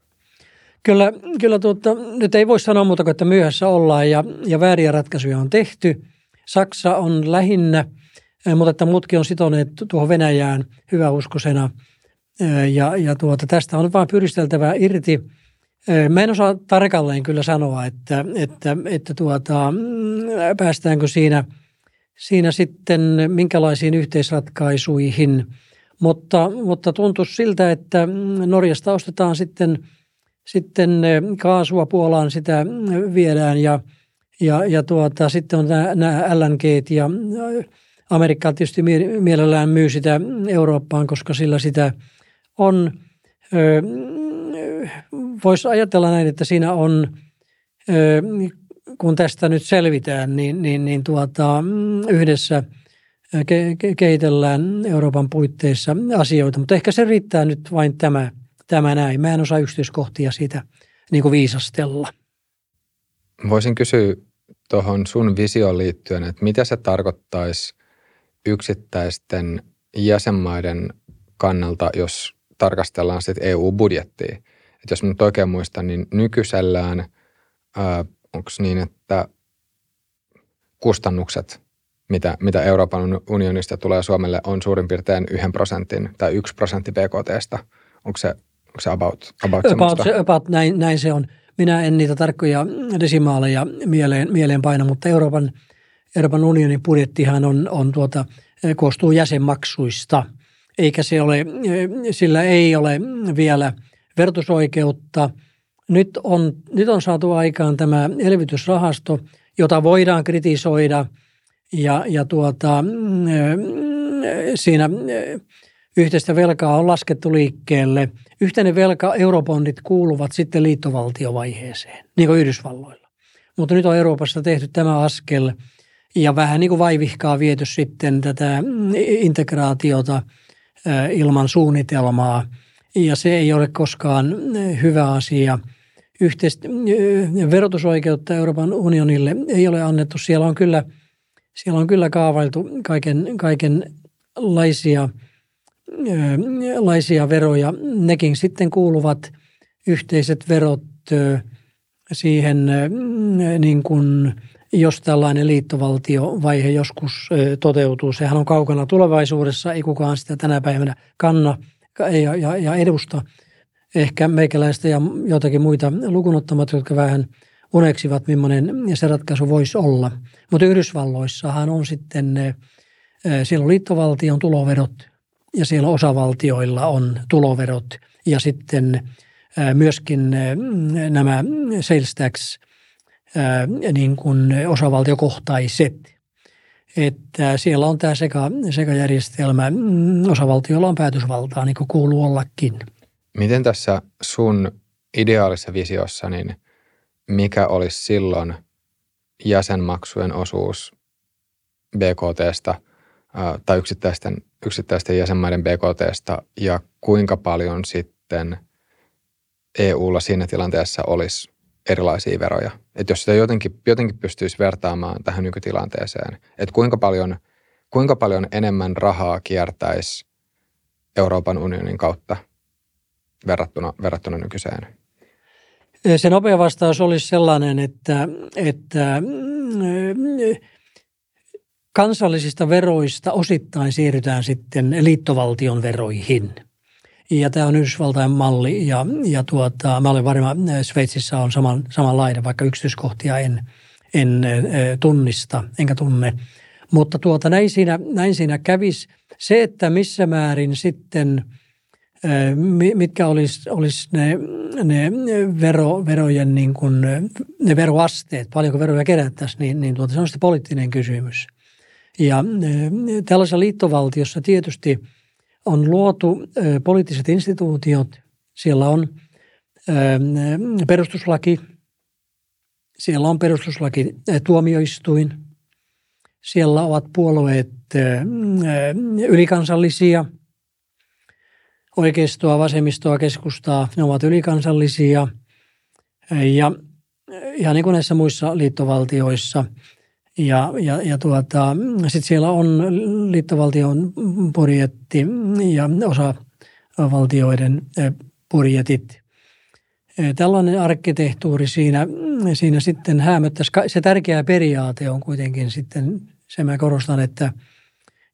Speaker 2: Kyllä, kyllä tuota, nyt ei voi sanoa muuta kuin, että myöhässä ollaan ja, ja vääriä ratkaisuja on tehty. Saksa on lähinnä, mutta että muutkin on sitoneet tuohon Venäjään hyväuskosena. Ja, ja tuota, tästä on vain pyristeltävä irti – Mä en osaa tarkalleen kyllä sanoa, että, että, että tuota, mm, päästäänkö siinä, siinä sitten minkälaisiin yhteisratkaisuihin, mutta, mutta tuntuu siltä, että Norjasta ostetaan sitten, sitten kaasua Puolaan, sitä viedään ja, ja, ja tuota, sitten on nämä, nämä LNG ja Amerikka tietysti mielellään myy sitä Eurooppaan, koska sillä sitä on voisi ajatella näin, että siinä on, kun tästä nyt selvitään, niin, niin, niin tuota, yhdessä ke- kehitellään Euroopan puitteissa asioita. Mutta ehkä se riittää nyt vain tämä, tämä näin. Mä en osaa yksityiskohtia siitä niin kuin viisastella.
Speaker 3: Voisin kysyä tuohon sun visioon liittyen, että mitä se tarkoittaisi yksittäisten jäsenmaiden kannalta, jos tarkastellaan sitten EU-budjettia. Et jos nyt oikein muistan, niin nykyisellään onko niin, että kustannukset, mitä, mitä Euroopan unionista tulee Suomelle, on suurin piirtein yhden prosentin tai yksi prosentti BKTstä. Onko se, onko se about, about,
Speaker 2: about, se, about näin, näin se on. Minä en niitä tarkkoja desimaaleja mieleen, mieleen paina, mutta Euroopan, Euroopan unionin budjettihan on, on tuota, koostuu jäsenmaksuista, eikä se ole, sillä ei ole vielä – vertusoikeutta. Nyt on, nyt on saatu aikaan tämä elvytysrahasto, jota voidaan kritisoida ja, ja tuota, mm, siinä yhteistä velkaa on laskettu liikkeelle. Yhteinen velka, eurobondit kuuluvat sitten liittovaltiovaiheeseen, niin kuin Yhdysvalloilla. Mutta nyt on Euroopassa tehty tämä askel ja vähän niin kuin vaivihkaa viety sitten tätä integraatiota ilman suunnitelmaa – ja se ei ole koskaan eh, hyvä asia. Yhteistä eh, verotusoikeutta Euroopan unionille ei ole annettu. Siellä on kyllä, siellä on kyllä kaavailtu kaiken, kaikenlaisia laisia veroja. Nekin sitten kuuluvat yhteiset verot siihen niin kuin, jos tällainen liittovaltiovaihe joskus toteutuu. Sehän on kaukana tulevaisuudessa, ei kukaan sitä tänä päivänä kanna – ja, ja, ja edusta ehkä meikäläistä ja jotakin muita lukunottamatta, jotka vähän uneksivat, millainen se ratkaisu voisi olla. Mutta Yhdysvalloissahan on sitten, siellä on liittovaltion tuloverot ja siellä osavaltioilla on tuloverot ja sitten myöskin nämä sales tax niin kuin osavaltiokohtaiset että siellä on tämä seka, sekajärjestelmä. Mm, osavaltiolla on päätösvaltaa, niin kuin kuuluu ollakin.
Speaker 3: Miten tässä sun ideaalisessa visiossa, niin mikä olisi silloin jäsenmaksujen osuus BKTstä tai yksittäisten, yksittäisten jäsenmaiden BKTstä ja kuinka paljon sitten EUlla siinä tilanteessa olisi erilaisia veroja. Että jos sitä jotenkin, jotenkin pystyisi vertaamaan tähän nykytilanteeseen, että kuinka paljon, kuinka paljon enemmän rahaa kiertäisi Euroopan unionin kautta verrattuna, verrattuna nykyiseen?
Speaker 2: Se nopea vastaus olisi sellainen, että, että mm, kansallisista veroista osittain siirrytään sitten liittovaltion veroihin – ja tämä on Yhdysvaltain malli ja, ja tuota, mä olen varma, Sveitsissä on saman, samanlainen, vaikka yksityiskohtia en, en tunnista, enkä tunne. Mutta tuota, näin, siinä, näin siinä kävisi. Se, että missä määrin sitten, mitkä olisi, olisi ne, ne vero, verojen niin kuin, ne veroasteet, paljonko veroja kerättäisiin, niin, niin tuota, se on sitten poliittinen kysymys. Ja tällaisessa liittovaltiossa tietysti – on luotu poliittiset instituutiot. Siellä on perustuslaki, siellä on perustuslaki tuomioistuin, siellä ovat puolueet ylikansallisia, oikeistoa, vasemmistoa, keskustaa, ne ovat ylikansallisia. Ja ihan niin kuin näissä muissa liittovaltioissa – ja, ja, ja tuota, sitten siellä on liittovaltion budjetti ja osa valtioiden budjetit. Tällainen arkkitehtuuri siinä, siinä sitten hämöttäisi. Se tärkeä periaate on kuitenkin sitten, se mä korostan, että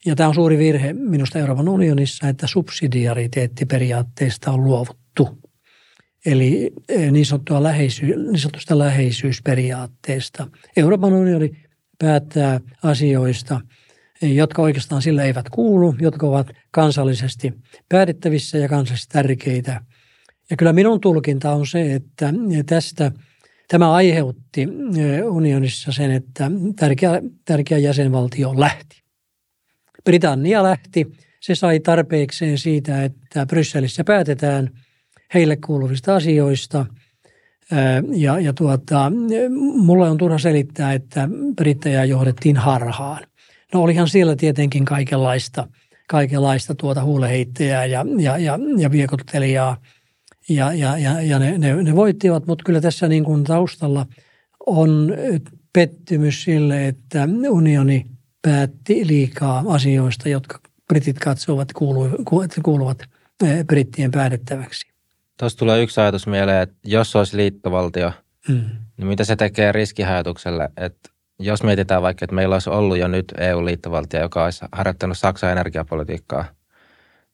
Speaker 2: ja tämä on suuri virhe minusta Euroopan unionissa, että subsidiariteettiperiaatteesta on luovuttu. Eli niin, sanottua läheisy, niin sanotusta läheisyysperiaatteesta. Euroopan unioni päättää asioista, jotka oikeastaan sillä eivät kuulu, jotka ovat kansallisesti päätettävissä ja kansallisesti tärkeitä. Ja kyllä minun tulkinta on se, että tästä tämä aiheutti unionissa sen, että tärkeä, tärkeä jäsenvaltio lähti. Britannia lähti. Se sai tarpeekseen siitä, että Brysselissä päätetään heille kuuluvista asioista – ja, ja tuota, mulle on turha selittää, että brittejä johdettiin harhaan. No olihan siellä tietenkin kaikenlaista, kaikenlaista tuota huuleheittäjää ja, ja, ja, ja viekottelijaa. Ja, ja, ja, ja ne, ne, ne, voittivat, mutta kyllä tässä niin kuin taustalla on pettymys sille, että unioni päätti liikaa asioista, jotka britit katsovat kuuluvat, kuuluvat brittien päätettäväksi.
Speaker 1: Tuossa tulee yksi ajatus mieleen, että jos olisi liittovaltio, mm. niin mitä se tekee riskihajatukselle, että jos mietitään vaikka, että meillä olisi ollut jo nyt EU-liittovaltio, joka olisi harjoittanut Saksan energiapolitiikkaa,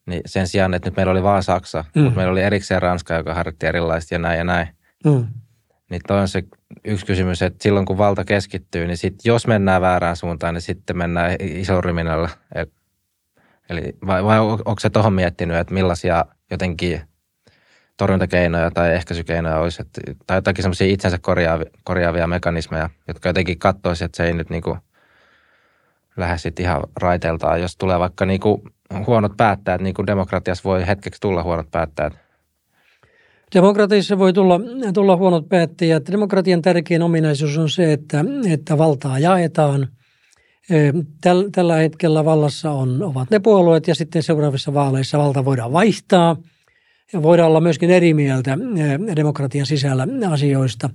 Speaker 1: niin sen sijaan, että nyt meillä oli vain Saksa, mm. mutta meillä oli erikseen Ranska, joka harjoitti erilaista ja näin ja näin. Mm. Niin toi on se yksi kysymys, että silloin kun valta keskittyy, niin sit, jos mennään väärään suuntaan, niin sitten mennään iso ryminällä. Eli vai, vai onko se tuohon miettinyt, että millaisia jotenkin torjuntakeinoja tai ehkäisykeinoja olisi, että, tai jotakin semmoisia itsensä korjaavia, korjaavia mekanismeja, jotka jotenkin katsoisi, että se ei nyt niin kuin lähde sitten ihan raiteeltaan. Jos tulee vaikka niin kuin huonot päättäjät, niin kuin demokratiassa voi hetkeksi tulla huonot päättäjät.
Speaker 2: Demokratiassa voi tulla, tulla huonot päättäjät. Demokratian tärkein ominaisuus on se, että, että valtaa jaetaan. Tällä hetkellä vallassa on, ovat ne puolueet ja sitten seuraavissa vaaleissa valta voidaan vaihtaa – voidaan olla myöskin eri mieltä eh, demokratian sisällä asioista.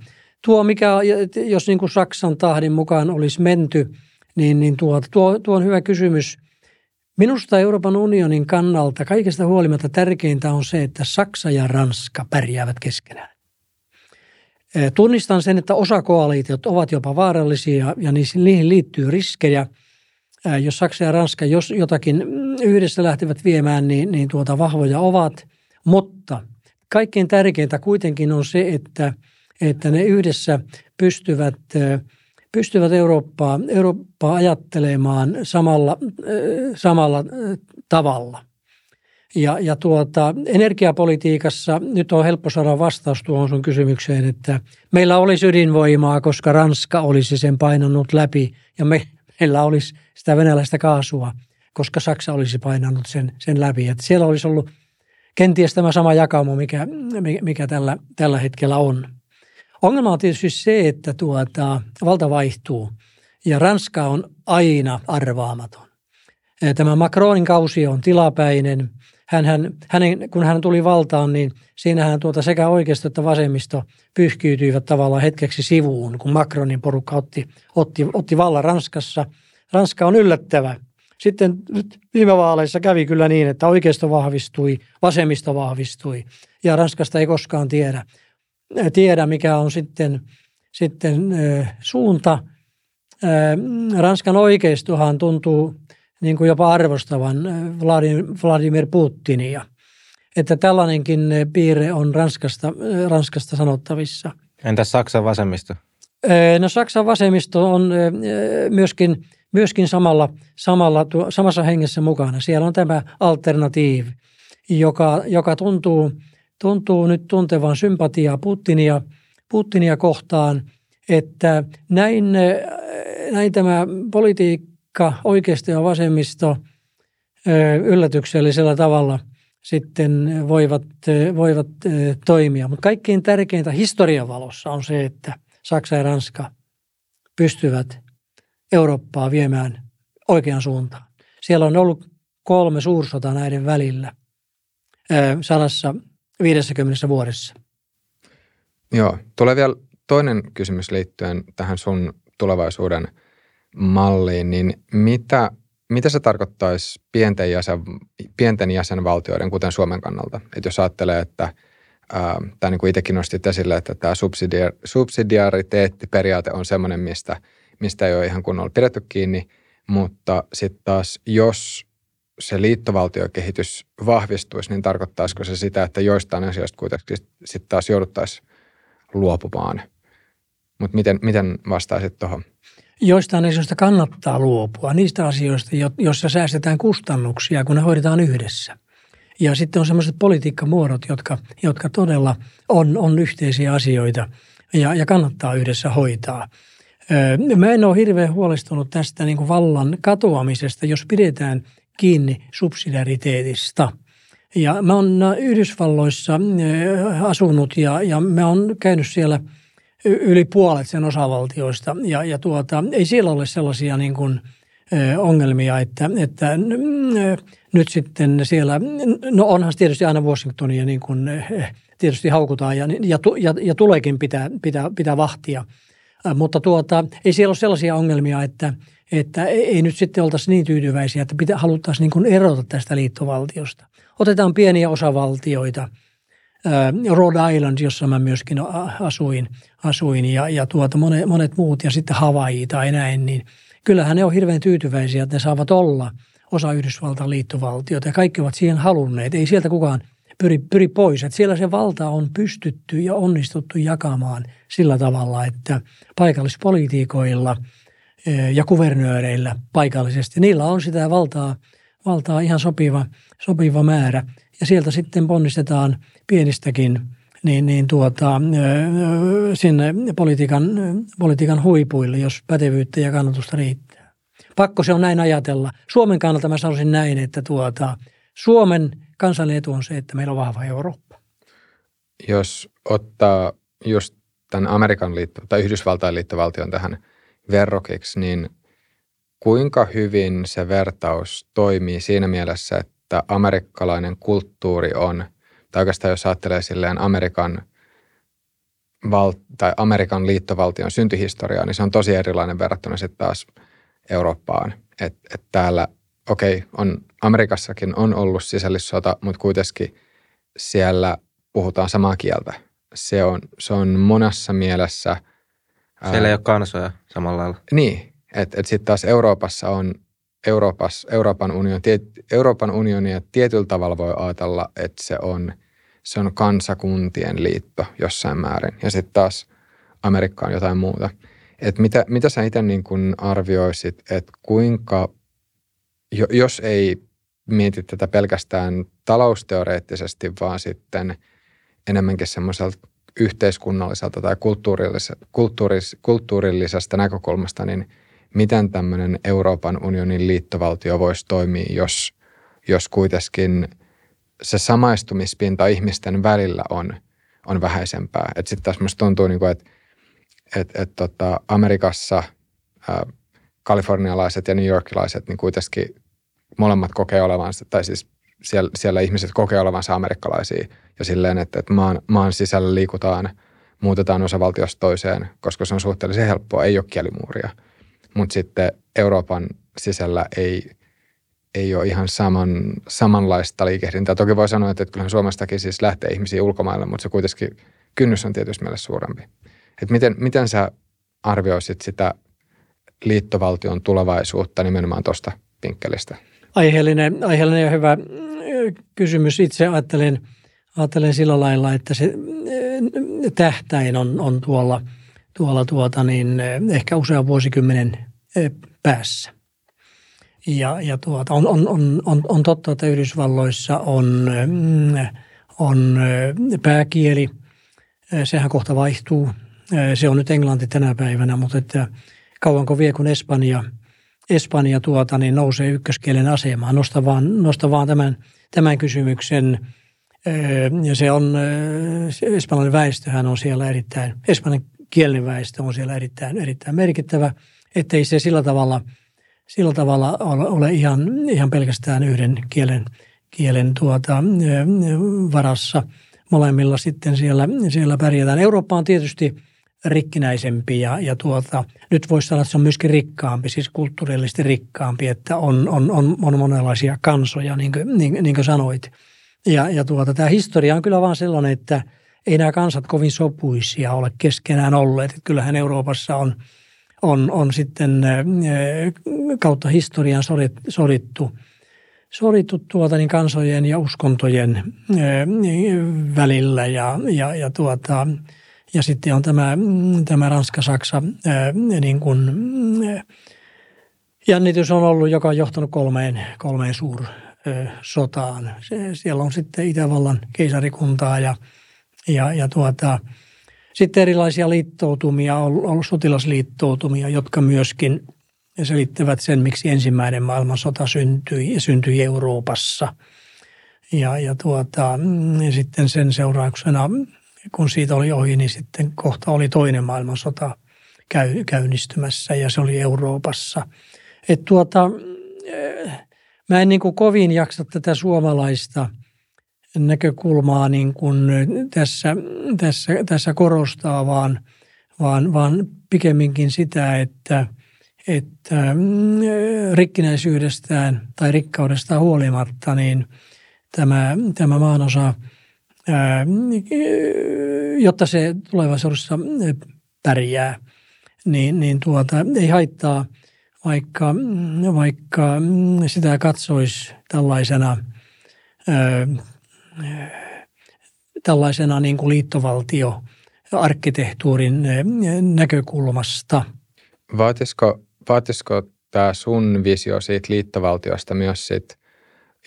Speaker 2: Tuo, mikä, jos niin kuin Saksan tahdin mukaan olisi menty, niin, niin tuo, tuo, tuo on hyvä kysymys. Minusta Euroopan unionin kannalta kaikesta huolimatta tärkeintä on se, että Saksa ja Ranska pärjäävät keskenään. Eh, tunnistan sen, että osa koalitiot ovat jopa vaarallisia ja niihin liittyy riskejä. Eh, jos Saksa ja Ranska jos jotakin yhdessä lähtevät viemään, niin, niin tuota vahvoja ovat – mutta kaikkein tärkeintä kuitenkin on se, että, että ne yhdessä pystyvät, pystyvät Eurooppaa, Eurooppaa ajattelemaan samalla, samalla tavalla. Ja, ja tuota, energiapolitiikassa nyt on helppo saada vastaus tuohon sun kysymykseen, että meillä olisi ydinvoimaa, koska Ranska olisi sen painanut läpi ja me, meillä olisi sitä venäläistä kaasua, koska Saksa olisi painanut sen, sen läpi. Että siellä olisi ollut kenties tämä sama jakauma, mikä, mikä tällä, tällä hetkellä on. Ongelma on tietysti se, että tuota, valta vaihtuu ja Ranska on aina arvaamaton. Tämä Macronin kausi on tilapäinen. Hän, hän, hänen, kun hän tuli valtaan, niin siinähän tuota sekä oikeisto että vasemmisto pyyhkiytyivät tavallaan hetkeksi sivuun, kun Macronin porukka otti, otti, otti vallan Ranskassa. Ranska on yllättävä sitten viime vaaleissa kävi kyllä niin, että oikeisto vahvistui, vasemmisto vahvistui ja Ranskasta ei koskaan tiedä, tiedä mikä on sitten, sitten suunta. Ranskan oikeistohan tuntuu niin kuin jopa arvostavan Vladimir Putinia. Että tällainenkin piirre on Ranskasta, Ranskasta sanottavissa.
Speaker 1: Entäs Saksan vasemmisto?
Speaker 2: No Saksan vasemmisto on myöskin – myöskin samalla, samalla samassa hengessä mukana. Siellä on tämä alternatiivi, joka, joka tuntuu, tuntuu nyt tuntevan sympatiaa Putinia, Putinia kohtaan, että näin, näin tämä politiikka, oikeisto ja vasemmisto yllätyksellisellä tavalla sitten voivat, voivat toimia. Mutta kaikkein tärkeintä historian valossa on se, että Saksa ja Ranska pystyvät Eurooppaa viemään oikeaan suuntaan. Siellä on ollut kolme suursota näiden välillä sadassa 50 vuodessa.
Speaker 3: Joo, tulee vielä toinen kysymys liittyen tähän sun tulevaisuuden malliin, niin mitä, mitä se tarkoittaisi pienten, jäsen, pienten jäsenvaltioiden, kuten Suomen kannalta? Että jos ajattelee, että tämä niin kuin itsekin nostit esille, että tämä subsidiariteettiperiaate on semmoinen, mistä – mistä ei ole ihan kunnolla pidetty kiinni, mutta sitten taas jos se liittovaltiokehitys vahvistuisi, niin tarkoittaisiko se sitä, että joistain asioista kuitenkin sitten taas jouduttaisiin luopumaan? Mutta miten, miten vastaisit tuohon?
Speaker 2: Joistain asioista kannattaa luopua, niistä asioista, joissa säästetään kustannuksia, kun ne hoidetaan yhdessä. Ja sitten on sellaiset politiikkamuodot, jotka, jotka todella on, on yhteisiä asioita ja, ja kannattaa yhdessä hoitaa. Mä en ole hirveän huolestunut tästä niin kuin vallan katoamisesta, jos pidetään kiinni subsidiariteetista. Ja mä oon Yhdysvalloissa asunut ja, ja mä oon käynyt siellä yli puolet sen osavaltioista. Ja, ja tuota, ei siellä ole sellaisia niin kuin, ongelmia, että, että nyt sitten siellä, no onhan tietysti aina Washingtonia niin kuin, tietysti haukutaan ja, ja, ja, ja tuleekin pitää, pitää, pitää vahtia – mutta tuota, ei siellä ole sellaisia ongelmia, että, että ei nyt sitten oltaisi niin tyytyväisiä, että pitä, haluttaisiin niin kuin erota tästä liittovaltiosta. Otetaan pieniä osavaltioita. Äh, Rhode Island, jossa mä myöskin asuin, asuin ja, ja tuota, monet, monet muut ja sitten Hawaii tai näin, niin kyllähän ne on hirveän tyytyväisiä, että ne saavat olla osa Yhdysvaltain liittovaltiota ja kaikki ovat siihen halunneet. Ei sieltä kukaan pyri, pyri pois. Että siellä se valta on pystytty ja onnistuttu jakamaan sillä tavalla, että paikallispolitiikoilla ja kuvernööreillä paikallisesti, niillä on sitä valtaa, valtaa ihan sopiva, sopiva määrä. Ja sieltä sitten ponnistetaan pienistäkin niin, niin tuota, sinne politiikan, politiikan huipuille, jos pätevyyttä ja kannatusta riittää. Pakko se on näin ajatella. Suomen kannalta mä sanoisin näin, että tuota, Suomen kansallinen etu on se, että meillä on vahva Eurooppa.
Speaker 3: Jos ottaa just tämän Amerikan liitto, tai Yhdysvaltain liittovaltion tähän verrokiksi, niin kuinka hyvin se vertaus toimii siinä mielessä, että amerikkalainen kulttuuri on, tai oikeastaan jos ajattelee silleen Amerikan, val, tai Amerikan liittovaltion syntyhistoriaa, niin se on tosi erilainen verrattuna sitten taas Eurooppaan. Että et täällä okei, okay, on Amerikassakin on ollut sisällissota, mutta kuitenkin siellä puhutaan samaa kieltä. Se on, se on monessa mielessä...
Speaker 1: Siellä ää, ei ole kansoja samalla lailla.
Speaker 3: Niin, että et sitten taas Euroopassa on Euroopas, Euroopan, unioni, tiet, Euroopan unionia tietyllä tavalla voi ajatella, että se on se on kansakuntien liitto jossain määrin. Ja sitten taas Amerikka on jotain muuta. Et mitä, mitä sä itse niin kun arvioisit, että kuinka, jos ei mieti tätä pelkästään talousteoreettisesti, vaan sitten enemmänkin semmoiselta yhteiskunnalliselta tai kulttuurillis, kulttuuris, kulttuurillisesta näkökulmasta, niin miten tämmöinen Euroopan unionin liittovaltio voisi toimia, jos, jos kuitenkin se samaistumispinta ihmisten välillä on, on vähäisempää. Sitten taas musta tuntuu, niin kuin, että et, et tota, Amerikassa ää, kalifornialaiset ja New Yorkilaiset niin kuitenkin molemmat kokee olevansa, tai siis siellä, siellä ihmiset kokee olevansa amerikkalaisia ja silleen, että, että maan, maan sisällä liikutaan, muutetaan osavaltiosta toiseen, koska se on suhteellisen helppoa, ei ole kielimuuria. Mutta sitten Euroopan sisällä ei, ei ole ihan saman, samanlaista liikehdintää. Toki voi sanoa, että, että kyllähän Suomestakin siis lähtee ihmisiä ulkomaille, mutta se kuitenkin kynnys on tietysti meille suurempi. Et miten, miten sä arvioisit sitä liittovaltion tulevaisuutta nimenomaan tuosta pinkkelistä?
Speaker 2: Aiheellinen, aiheellinen ja hyvä kysymys. Itse ajattelen, ajattelen sillä lailla, että se tähtäin on, on tuolla, tuolla tuota niin, ehkä usean vuosikymmenen päässä. Ja, ja tuota, on, on, on, on, on totta, että Yhdysvalloissa on, on pääkieli. Sehän kohta vaihtuu. Se on nyt englanti tänä päivänä, mutta että kauanko vie, kun Espanja – Espanja tuota, niin nousee ykköskielen asemaan. Nosta vaan, nosta vaan tämän, tämän kysymyksen. Ja se on, espanjalainen väestöhän on siellä erittäin, espanjan kielinen väestö on siellä erittäin, erittäin merkittävä, ettei se sillä tavalla, sillä tavalla ole ihan, ihan pelkästään yhden kielen, kielen tuota, varassa. Molemmilla sitten siellä, siellä pärjätään. Eurooppa on tietysti – rikkinäisempi ja, ja tuota, nyt voisi sanoa, että se on myöskin rikkaampi, siis kulttuurillisesti rikkaampi, että on, on, on, on monenlaisia kansoja, niin kuin, niin, niin kuin sanoit. Ja, ja tuota, tämä historia on kyllä vaan sellainen, että ei nämä kansat kovin sopuisia ole keskenään olleet. Että kyllähän Euroopassa on, on, on sitten kautta historian sorittu, sorittu tuota, niin kansojen ja uskontojen välillä ja, ja, ja tuota, ja sitten on tämä, tämä Ranska-Saksa niin kuin, jännitys on ollut, joka on johtanut kolmeen, kolmeen suursotaan. Siellä on sitten Itävallan keisarikuntaa ja, ja, ja tuota, sitten erilaisia liittoutumia, on ollut sotilasliittoutumia, jotka myöskin selittävät sen, miksi ensimmäinen maailmansota syntyi ja syntyi Euroopassa. Ja, ja tuota, ja sitten sen seurauksena kun siitä oli ohi, niin sitten kohta oli toinen maailmansota käy, käynnistymässä ja se oli Euroopassa. Et tuota, eh, mä en niin kuin kovin jaksa tätä suomalaista näkökulmaa niin kuin tässä, tässä, tässä korostaa, vaan, vaan, vaan pikemminkin sitä, että, että mm, rikkinäisyydestään tai rikkaudestaan huolimatta, niin tämä, tämä maanosa – jotta se tulevaisuudessa pärjää, niin, niin tuota, ei haittaa, vaikka, vaikka sitä katsoisi tällaisena, tällaisena niin kuin liittovaltio arkkitehtuurin näkökulmasta.
Speaker 3: Vaatisiko, vaatisiko tämä sun visio siitä liittovaltiosta myös sit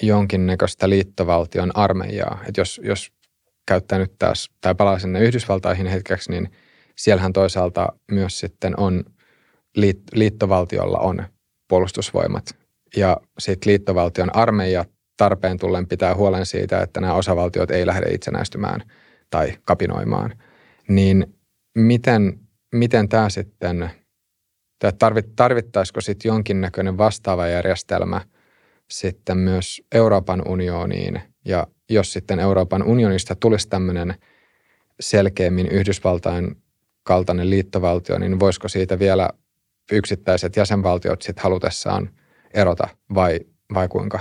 Speaker 3: jonkinnäköistä liittovaltion armeijaa? Että jos, jos käyttää nyt taas, tai palaa sinne Yhdysvaltaihin hetkeksi, niin siellähän toisaalta myös sitten on, liittovaltiolla on puolustusvoimat. Ja sitten liittovaltion armeija tarpeen tullen pitää huolen siitä, että nämä osavaltiot ei lähde itsenäistymään tai kapinoimaan. Niin miten, miten tämä sitten, tarvittaisiko sitten jonkinnäköinen vastaava järjestelmä sitten myös Euroopan unioniin ja jos sitten Euroopan unionista tulisi tämmöinen selkeämmin Yhdysvaltain kaltainen liittovaltio, niin voisiko siitä vielä yksittäiset jäsenvaltiot sitten halutessaan erota vai, vai kuinka?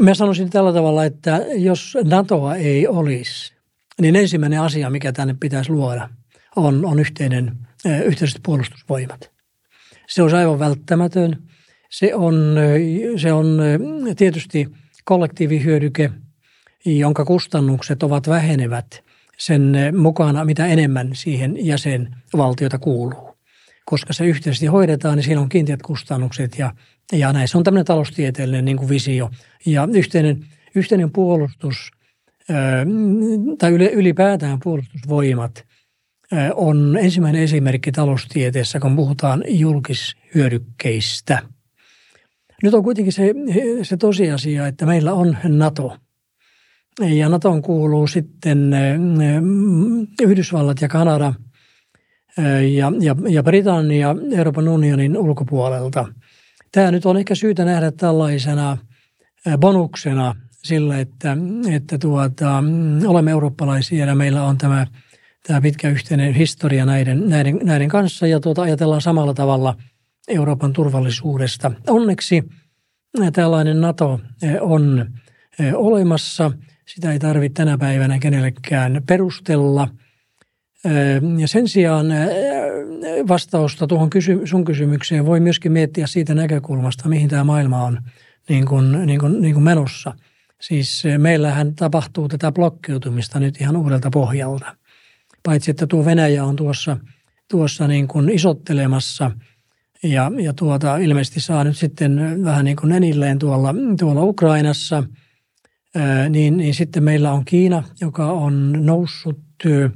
Speaker 2: Mä sanoisin tällä tavalla, että jos NATOa ei olisi, niin ensimmäinen asia, mikä tänne pitäisi luoda, on, on yhteinen, yhteiset puolustusvoimat. Se on aivan välttämätön. Se on, se on tietysti – kollektiivihyödyke, jonka kustannukset ovat vähenevät sen mukana, mitä enemmän siihen jäsenvaltiota kuuluu. Koska se yhteisesti hoidetaan, niin siinä on kiinteät kustannukset ja, ja näissä on tämmöinen taloustieteellinen niin kuin visio. Ja yhteinen, yhteinen puolustus tai ylipäätään puolustusvoimat on ensimmäinen esimerkki taloustieteessä, kun puhutaan julkishyödykkeistä. Nyt on kuitenkin se, se tosiasia, että meillä on NATO. Ja NATOon kuuluu sitten Yhdysvallat ja Kanada ja, ja, ja Britannia Euroopan unionin ulkopuolelta. Tämä nyt on ehkä syytä nähdä tällaisena bonuksena sillä, että, että tuota, olemme eurooppalaisia ja meillä on tämä, tämä pitkä yhteinen historia näiden, näiden, näiden kanssa ja tuota, ajatellaan samalla tavalla Euroopan turvallisuudesta. Onneksi tällainen NATO on olemassa. Sitä ei tarvitse tänä päivänä kenellekään perustella. Ja sen sijaan vastausta tuohon kysy- sun kysymykseen voi myöskin miettiä siitä näkökulmasta, mihin tämä maailma on niin kuin, niin kuin, niin kuin menossa – Siis eh, meillähän tapahtuu tätä blokkiutumista nyt ihan uudelta pohjalta. Paitsi, että tuo Venäjä on tuossa, tuossa niin kuin isottelemassa ja, ja tuota, ilmeisesti saa nyt sitten vähän niin kuin nenilleen tuolla, tuolla Ukrainassa, eh, niin, niin sitten meillä on Kiina, joka on noussut eh,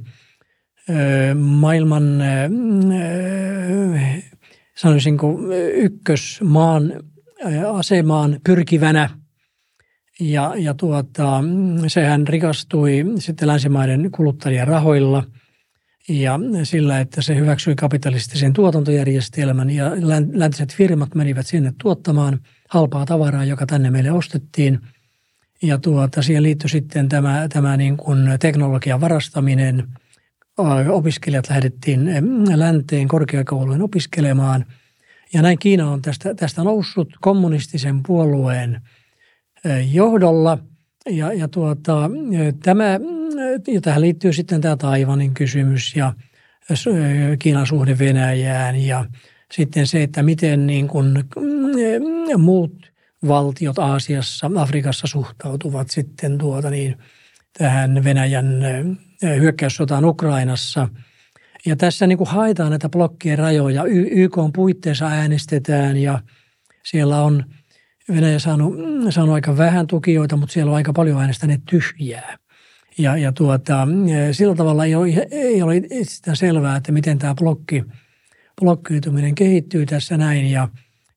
Speaker 2: maailman, ää, sanoisinko, ykkösmaan asemaan pyrkivänä – ja, ja tuota, sehän rikastui sitten länsimaiden kuluttajien rahoilla ja sillä, että se hyväksyi kapitalistisen tuotantojärjestelmän ja läntiset firmat menivät sinne tuottamaan halpaa tavaraa, joka tänne meille ostettiin. Ja tuota, siihen liittyi sitten tämä, tämä niin kuin teknologian varastaminen. Opiskelijat lähdettiin länteen korkeakoulujen opiskelemaan. Ja näin Kiina on tästä, tästä noussut kommunistisen puolueen – johdolla. Ja, ja tuota, tämä, ja tähän liittyy sitten tämä Taivanin kysymys ja Kiinan suhde Venäjään ja sitten se, että miten niin kuin muut valtiot Aasiassa, Afrikassa suhtautuvat sitten tuota niin, tähän Venäjän hyökkäyssotaan Ukrainassa. Ja tässä niin kuin haetaan näitä blokkien rajoja. YK on puitteissa äänestetään ja siellä on – Venäjä saanut, saanut aika vähän tukijoita, mutta siellä on aika paljon äänestäneet tyhjää. Ja, ja tuota, sillä tavalla ei ole, ei ole sitä selvää, että miten tämä blokki, blokkiutuminen kehittyy tässä näin. Ja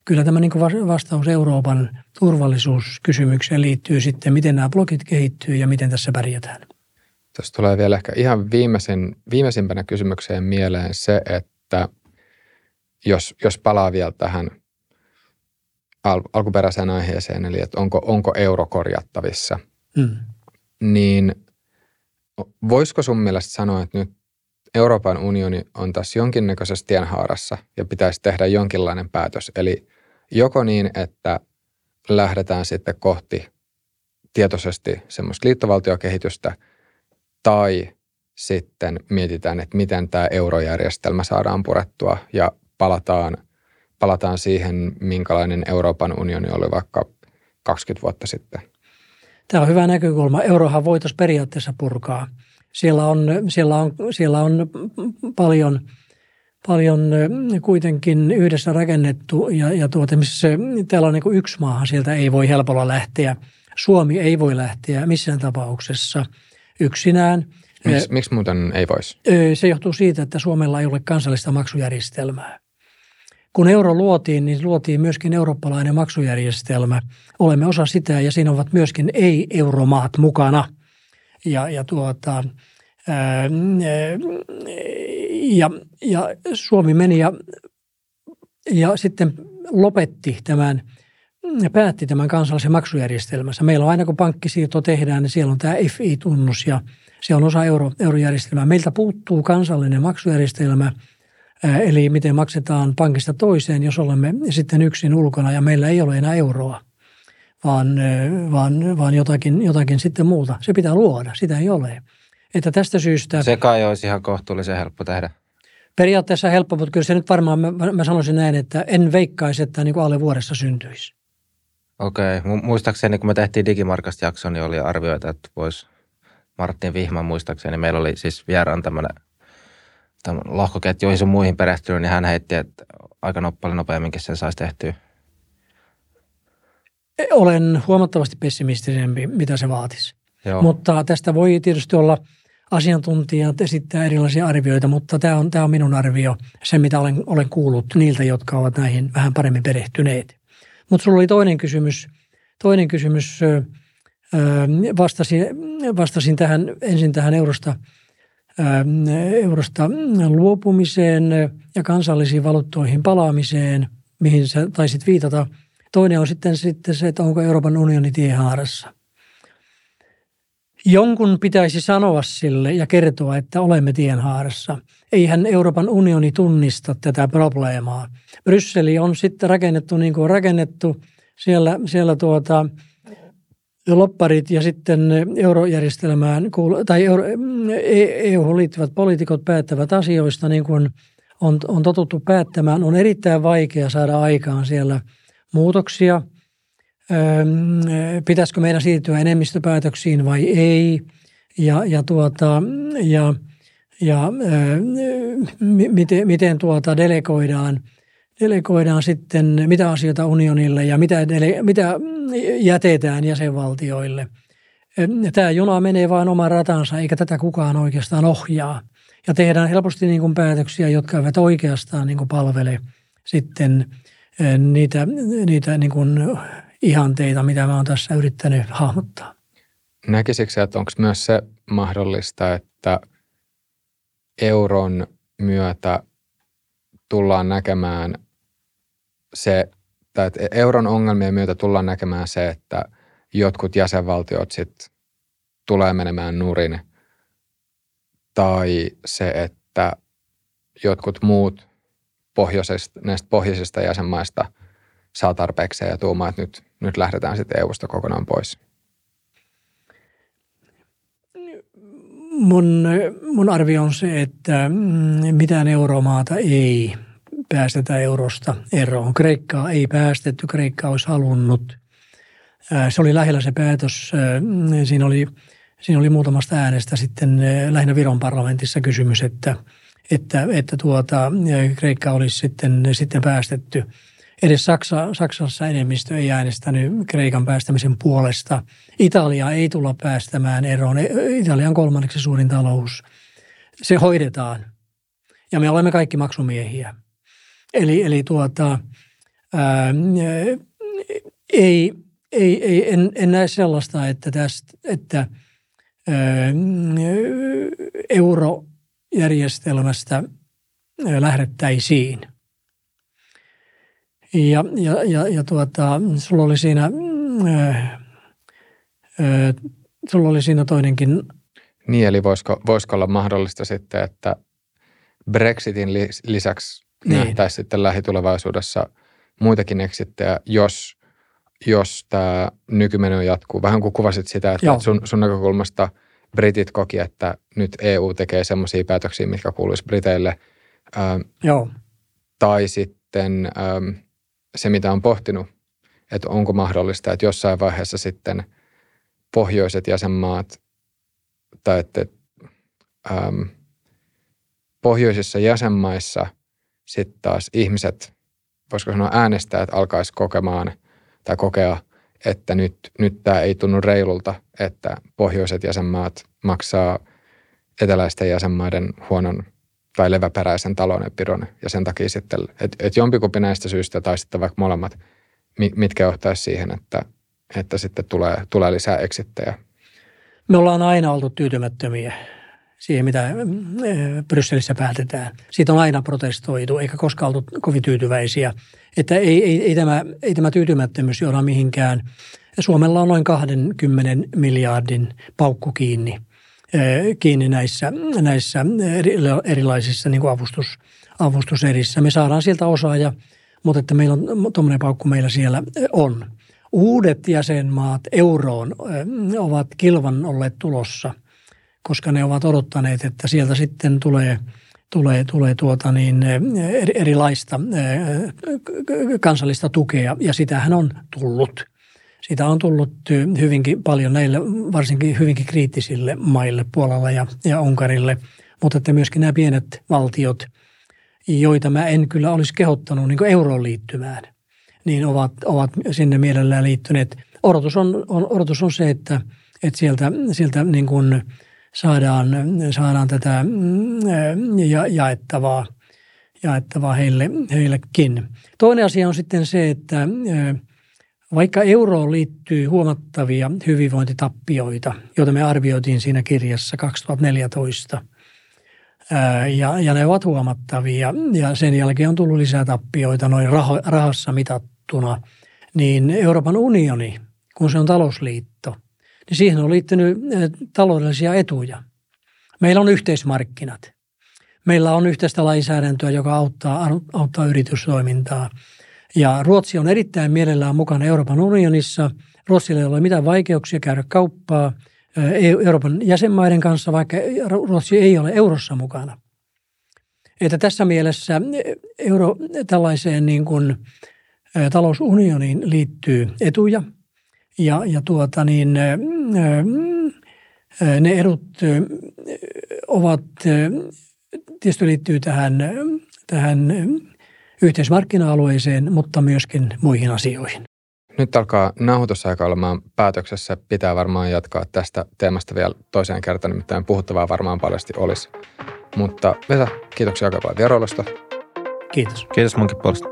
Speaker 2: kyllä tämä niin vastaus Euroopan turvallisuuskysymykseen liittyy sitten, miten nämä blokit kehittyy ja miten tässä pärjätään.
Speaker 3: Tässä tulee vielä ehkä ihan viimeisen, viimeisimpänä kysymykseen mieleen se, että jos, jos palaa vielä tähän – al- alkuperäiseen aiheeseen, eli että onko, onko euro korjattavissa, mm. niin voisiko sun mielestä sanoa, että nyt Euroopan unioni on tässä jonkinnäköisessä tienhaarassa ja pitäisi tehdä jonkinlainen päätös. Eli joko niin, että lähdetään sitten kohti tietoisesti semmoista liittovaltiokehitystä tai sitten mietitään, että miten tämä eurojärjestelmä saadaan purettua ja palataan palataan siihen, minkälainen Euroopan unioni oli vaikka 20 vuotta sitten.
Speaker 2: Tämä on hyvä näkökulma. Eurohan voitaisiin periaatteessa purkaa. Siellä on, siellä on, siellä on paljon, paljon kuitenkin yhdessä rakennettu ja, ja tuota, missä täällä on niin yksi maahan, sieltä ei voi helpolla lähteä. Suomi ei voi lähteä missään tapauksessa yksinään.
Speaker 3: Miksi, miksi muuten ei voisi?
Speaker 2: Se johtuu siitä, että Suomella ei ole kansallista maksujärjestelmää kun euro luotiin, niin luotiin myöskin eurooppalainen maksujärjestelmä. Olemme osa sitä ja siinä ovat myöskin ei-euromaat mukana. Ja, ja, tuota, ää, ja, ja Suomi meni ja, ja sitten lopetti tämän ja päätti tämän kansallisen maksujärjestelmänsä. Meillä on aina kun pankkisiirto tehdään, niin siellä on tämä FI-tunnus ja se on osa euro, eurojärjestelmää. Meiltä puuttuu kansallinen maksujärjestelmä – Eli miten maksetaan pankista toiseen, jos olemme sitten yksin ulkona ja meillä ei ole enää euroa, vaan, vaan, vaan jotakin, jotakin sitten muuta. Se pitää luoda, sitä ei ole. Että tästä syystä...
Speaker 1: Se kai olisi ihan kohtuullisen helppo tehdä.
Speaker 2: Periaatteessa helppo, mutta kyllä se nyt varmaan, mä, mä sanoisin näin, että en veikkaisi, että niin kuin alle vuodessa syntyisi.
Speaker 1: Okei. Okay. Muistaakseni, kun me tehtiin Digimarkasta jakso, niin oli arvioita, että voisi Martin Vihman muistaakseni. Meillä oli siis vieraan tämmöinen lohkoketjuihin sun muihin perehtynyt, niin hän heitti, että aika paljon nopeamminkin sen saisi tehtyä.
Speaker 2: Olen huomattavasti pessimistisempi, mitä se vaatisi. Joo. Mutta tästä voi tietysti olla asiantuntijat esittää erilaisia arvioita, mutta tämä on, tämä on minun arvio, se mitä olen, olen kuullut niiltä, jotka ovat näihin vähän paremmin perehtyneet. Mutta sulla oli toinen kysymys, toinen kysymys vastasin, vastasin tähän, ensin tähän eurosta, eurosta luopumiseen ja kansallisiin valuuttoihin palaamiseen, mihin sä taisit viitata. Toinen on sitten, sitten se, että onko Euroopan unioni tiehaarassa. Jonkun pitäisi sanoa sille ja kertoa, että olemme tienhaarassa. Eihän Euroopan unioni tunnista tätä probleemaa. Brysseli on sitten rakennettu niin kuin on rakennettu. Siellä, siellä tuota, lopparit ja sitten eurojärjestelmään tai EU e liittyvät poliitikot päättävät asioista niin kuin on, on totuttu päättämään. On erittäin vaikea saada aikaan siellä muutoksia. Pitäisikö meidän siirtyä enemmistöpäätöksiin vai ei? Ja, ja, tuota, ja, ja miten, miten tuota delegoidaan – delegoidaan sitten mitä asioita unionille ja mitä, dele, mitä jätetään jäsenvaltioille. Tämä juna menee vain oman ratansa, eikä tätä kukaan oikeastaan ohjaa. Ja tehdään helposti niin kuin päätöksiä, jotka eivät oikeastaan niin kuin palvele sitten niitä, niitä niin kuin ihanteita, mitä mä oon tässä yrittänyt hahmottaa.
Speaker 3: Näkisikö että onko myös se mahdollista, että euron myötä tullaan näkemään se, että euron ongelmien myötä tullaan näkemään se, että jotkut jäsenvaltiot sit tulee menemään nurin, tai se, että jotkut muut pohjoisesta, näistä pohjoisista jäsenmaista saa tarpeeksi ja tuumaa, että nyt, nyt lähdetään sitten EUsta kokonaan pois.
Speaker 2: Mun, mun arvio on se, että mm, mitään euromaata ei päästetä eurosta eroon. Kreikkaa ei päästetty, Kreikka olisi halunnut. Se oli lähellä se päätös. Siinä oli, siinä oli muutamasta äänestä sitten lähinnä Viron parlamentissa kysymys, että, että, että tuota, Kreikka olisi sitten, sitten päästetty. Edes Saksa, Saksassa enemmistö ei äänestänyt Kreikan päästämisen puolesta. Italia ei tulla päästämään eroon. Italian kolmanneksi suurin talous. Se hoidetaan. Ja me olemme kaikki maksumiehiä. Eli, eli tuota, ää, ei, ei, ei, en, en näe sellaista, että, tästä, että ää, eurojärjestelmästä lähdettäisiin. Ja, ja, ja, ja tuota, sulla oli siinä, ää, ää, sulla oli siinä toinenkin.
Speaker 3: Niin, eli voisiko, voisiko olla mahdollista sitten, että Brexitin lisäksi niin. nähtäisiin sitten lähitulevaisuudessa muitakin eksittejä, jos, jos tämä nykymeno jatkuu. Vähän kuin kuvasit sitä, että sun, sun näkökulmasta britit koki, että nyt EU tekee semmoisia päätöksiä, mitkä kuuluisi Briteille. Ähm,
Speaker 2: Joo.
Speaker 3: Tai sitten ähm, se, mitä on pohtinut, että onko mahdollista, että jossain vaiheessa sitten pohjoiset jäsenmaat tai että ähm, pohjoisissa jäsenmaissa – sitten taas ihmiset, voisiko sanoa äänestäjät, alkaisi kokemaan tai kokea, että nyt, nyt tämä ei tunnu reilulta, että pohjoiset jäsenmaat maksaa eteläisten jäsenmaiden huonon tai leväperäisen taloudenpidon ja sen takia sitten, että et jompikumpi näistä syistä tai sitten vaikka molemmat, mitkä johtaisi siihen, että, että sitten tulee, tulee lisää eksittejä.
Speaker 2: Me ollaan aina oltu tyytymättömiä siihen, mitä äh, Brysselissä päätetään. Siitä on aina protestoitu, eikä koskaan ollut kovin tyytyväisiä. Että ei, ei, ei, tämä, ei tämä tyytymättömyys johda mihinkään. Suomella on noin 20 miljardin paukku kiinni, äh, kiinni näissä, näissä erilaisissa niin avustus, avustuserissä. Me saadaan sieltä osaaja, mutta että meillä on tuommoinen paukku meillä siellä on. Uudet jäsenmaat euroon äh, ovat kilvan olleet tulossa – koska ne ovat odottaneet, että sieltä sitten tulee, tulee, tulee tuota niin, erilaista kansallista tukea ja sitähän on tullut. Sitä on tullut hyvinkin paljon näille, varsinkin hyvinkin kriittisille maille, Puolalla ja, ja Unkarille, mutta että myöskin nämä pienet valtiot, joita mä en kyllä olisi kehottanut niin euroon liittymään, niin ovat, ovat sinne mielellään liittyneet. Odotus on, on, odotus on se, että, että sieltä, sieltä niin kuin saadaan, saadaan tätä mm, ja, jaettavaa, jaettavaa heille, heillekin. Toinen asia on sitten se, että vaikka euroon liittyy huomattavia hyvinvointitappioita, joita me arvioitiin siinä kirjassa 2014, ja, ja ne ovat huomattavia, ja sen jälkeen on tullut lisää tappioita noin rahassa mitattuna, niin Euroopan unioni, kun se on talousliitto, niin siihen on liittynyt taloudellisia etuja. Meillä on yhteismarkkinat. Meillä on yhteistä lainsäädäntöä, joka auttaa, auttaa yritystoimintaa – ja Ruotsi on erittäin mielellään mukana Euroopan unionissa. Ruotsilla ei ole mitään vaikeuksia käydä kauppaa Euroopan jäsenmaiden kanssa, vaikka Ruotsi ei ole eurossa mukana. Että tässä mielessä euro, tällaiseen niin kuin, talousunioniin liittyy etuja ja, ja tuota niin, ne edut ovat, tietysti liittyy tähän, tähän yhteismarkkina-alueeseen, mutta myöskin muihin asioihin.
Speaker 3: Nyt alkaa nauhoitusaika olemaan päätöksessä. Pitää varmaan jatkaa tästä teemasta vielä toiseen kertaan, nimittäin puhuttavaa varmaan paljonsti olisi. Mutta Vesa, kiitoksia aika paljon vierailusta.
Speaker 2: Kiitos.
Speaker 1: Kiitos munkin puolesta.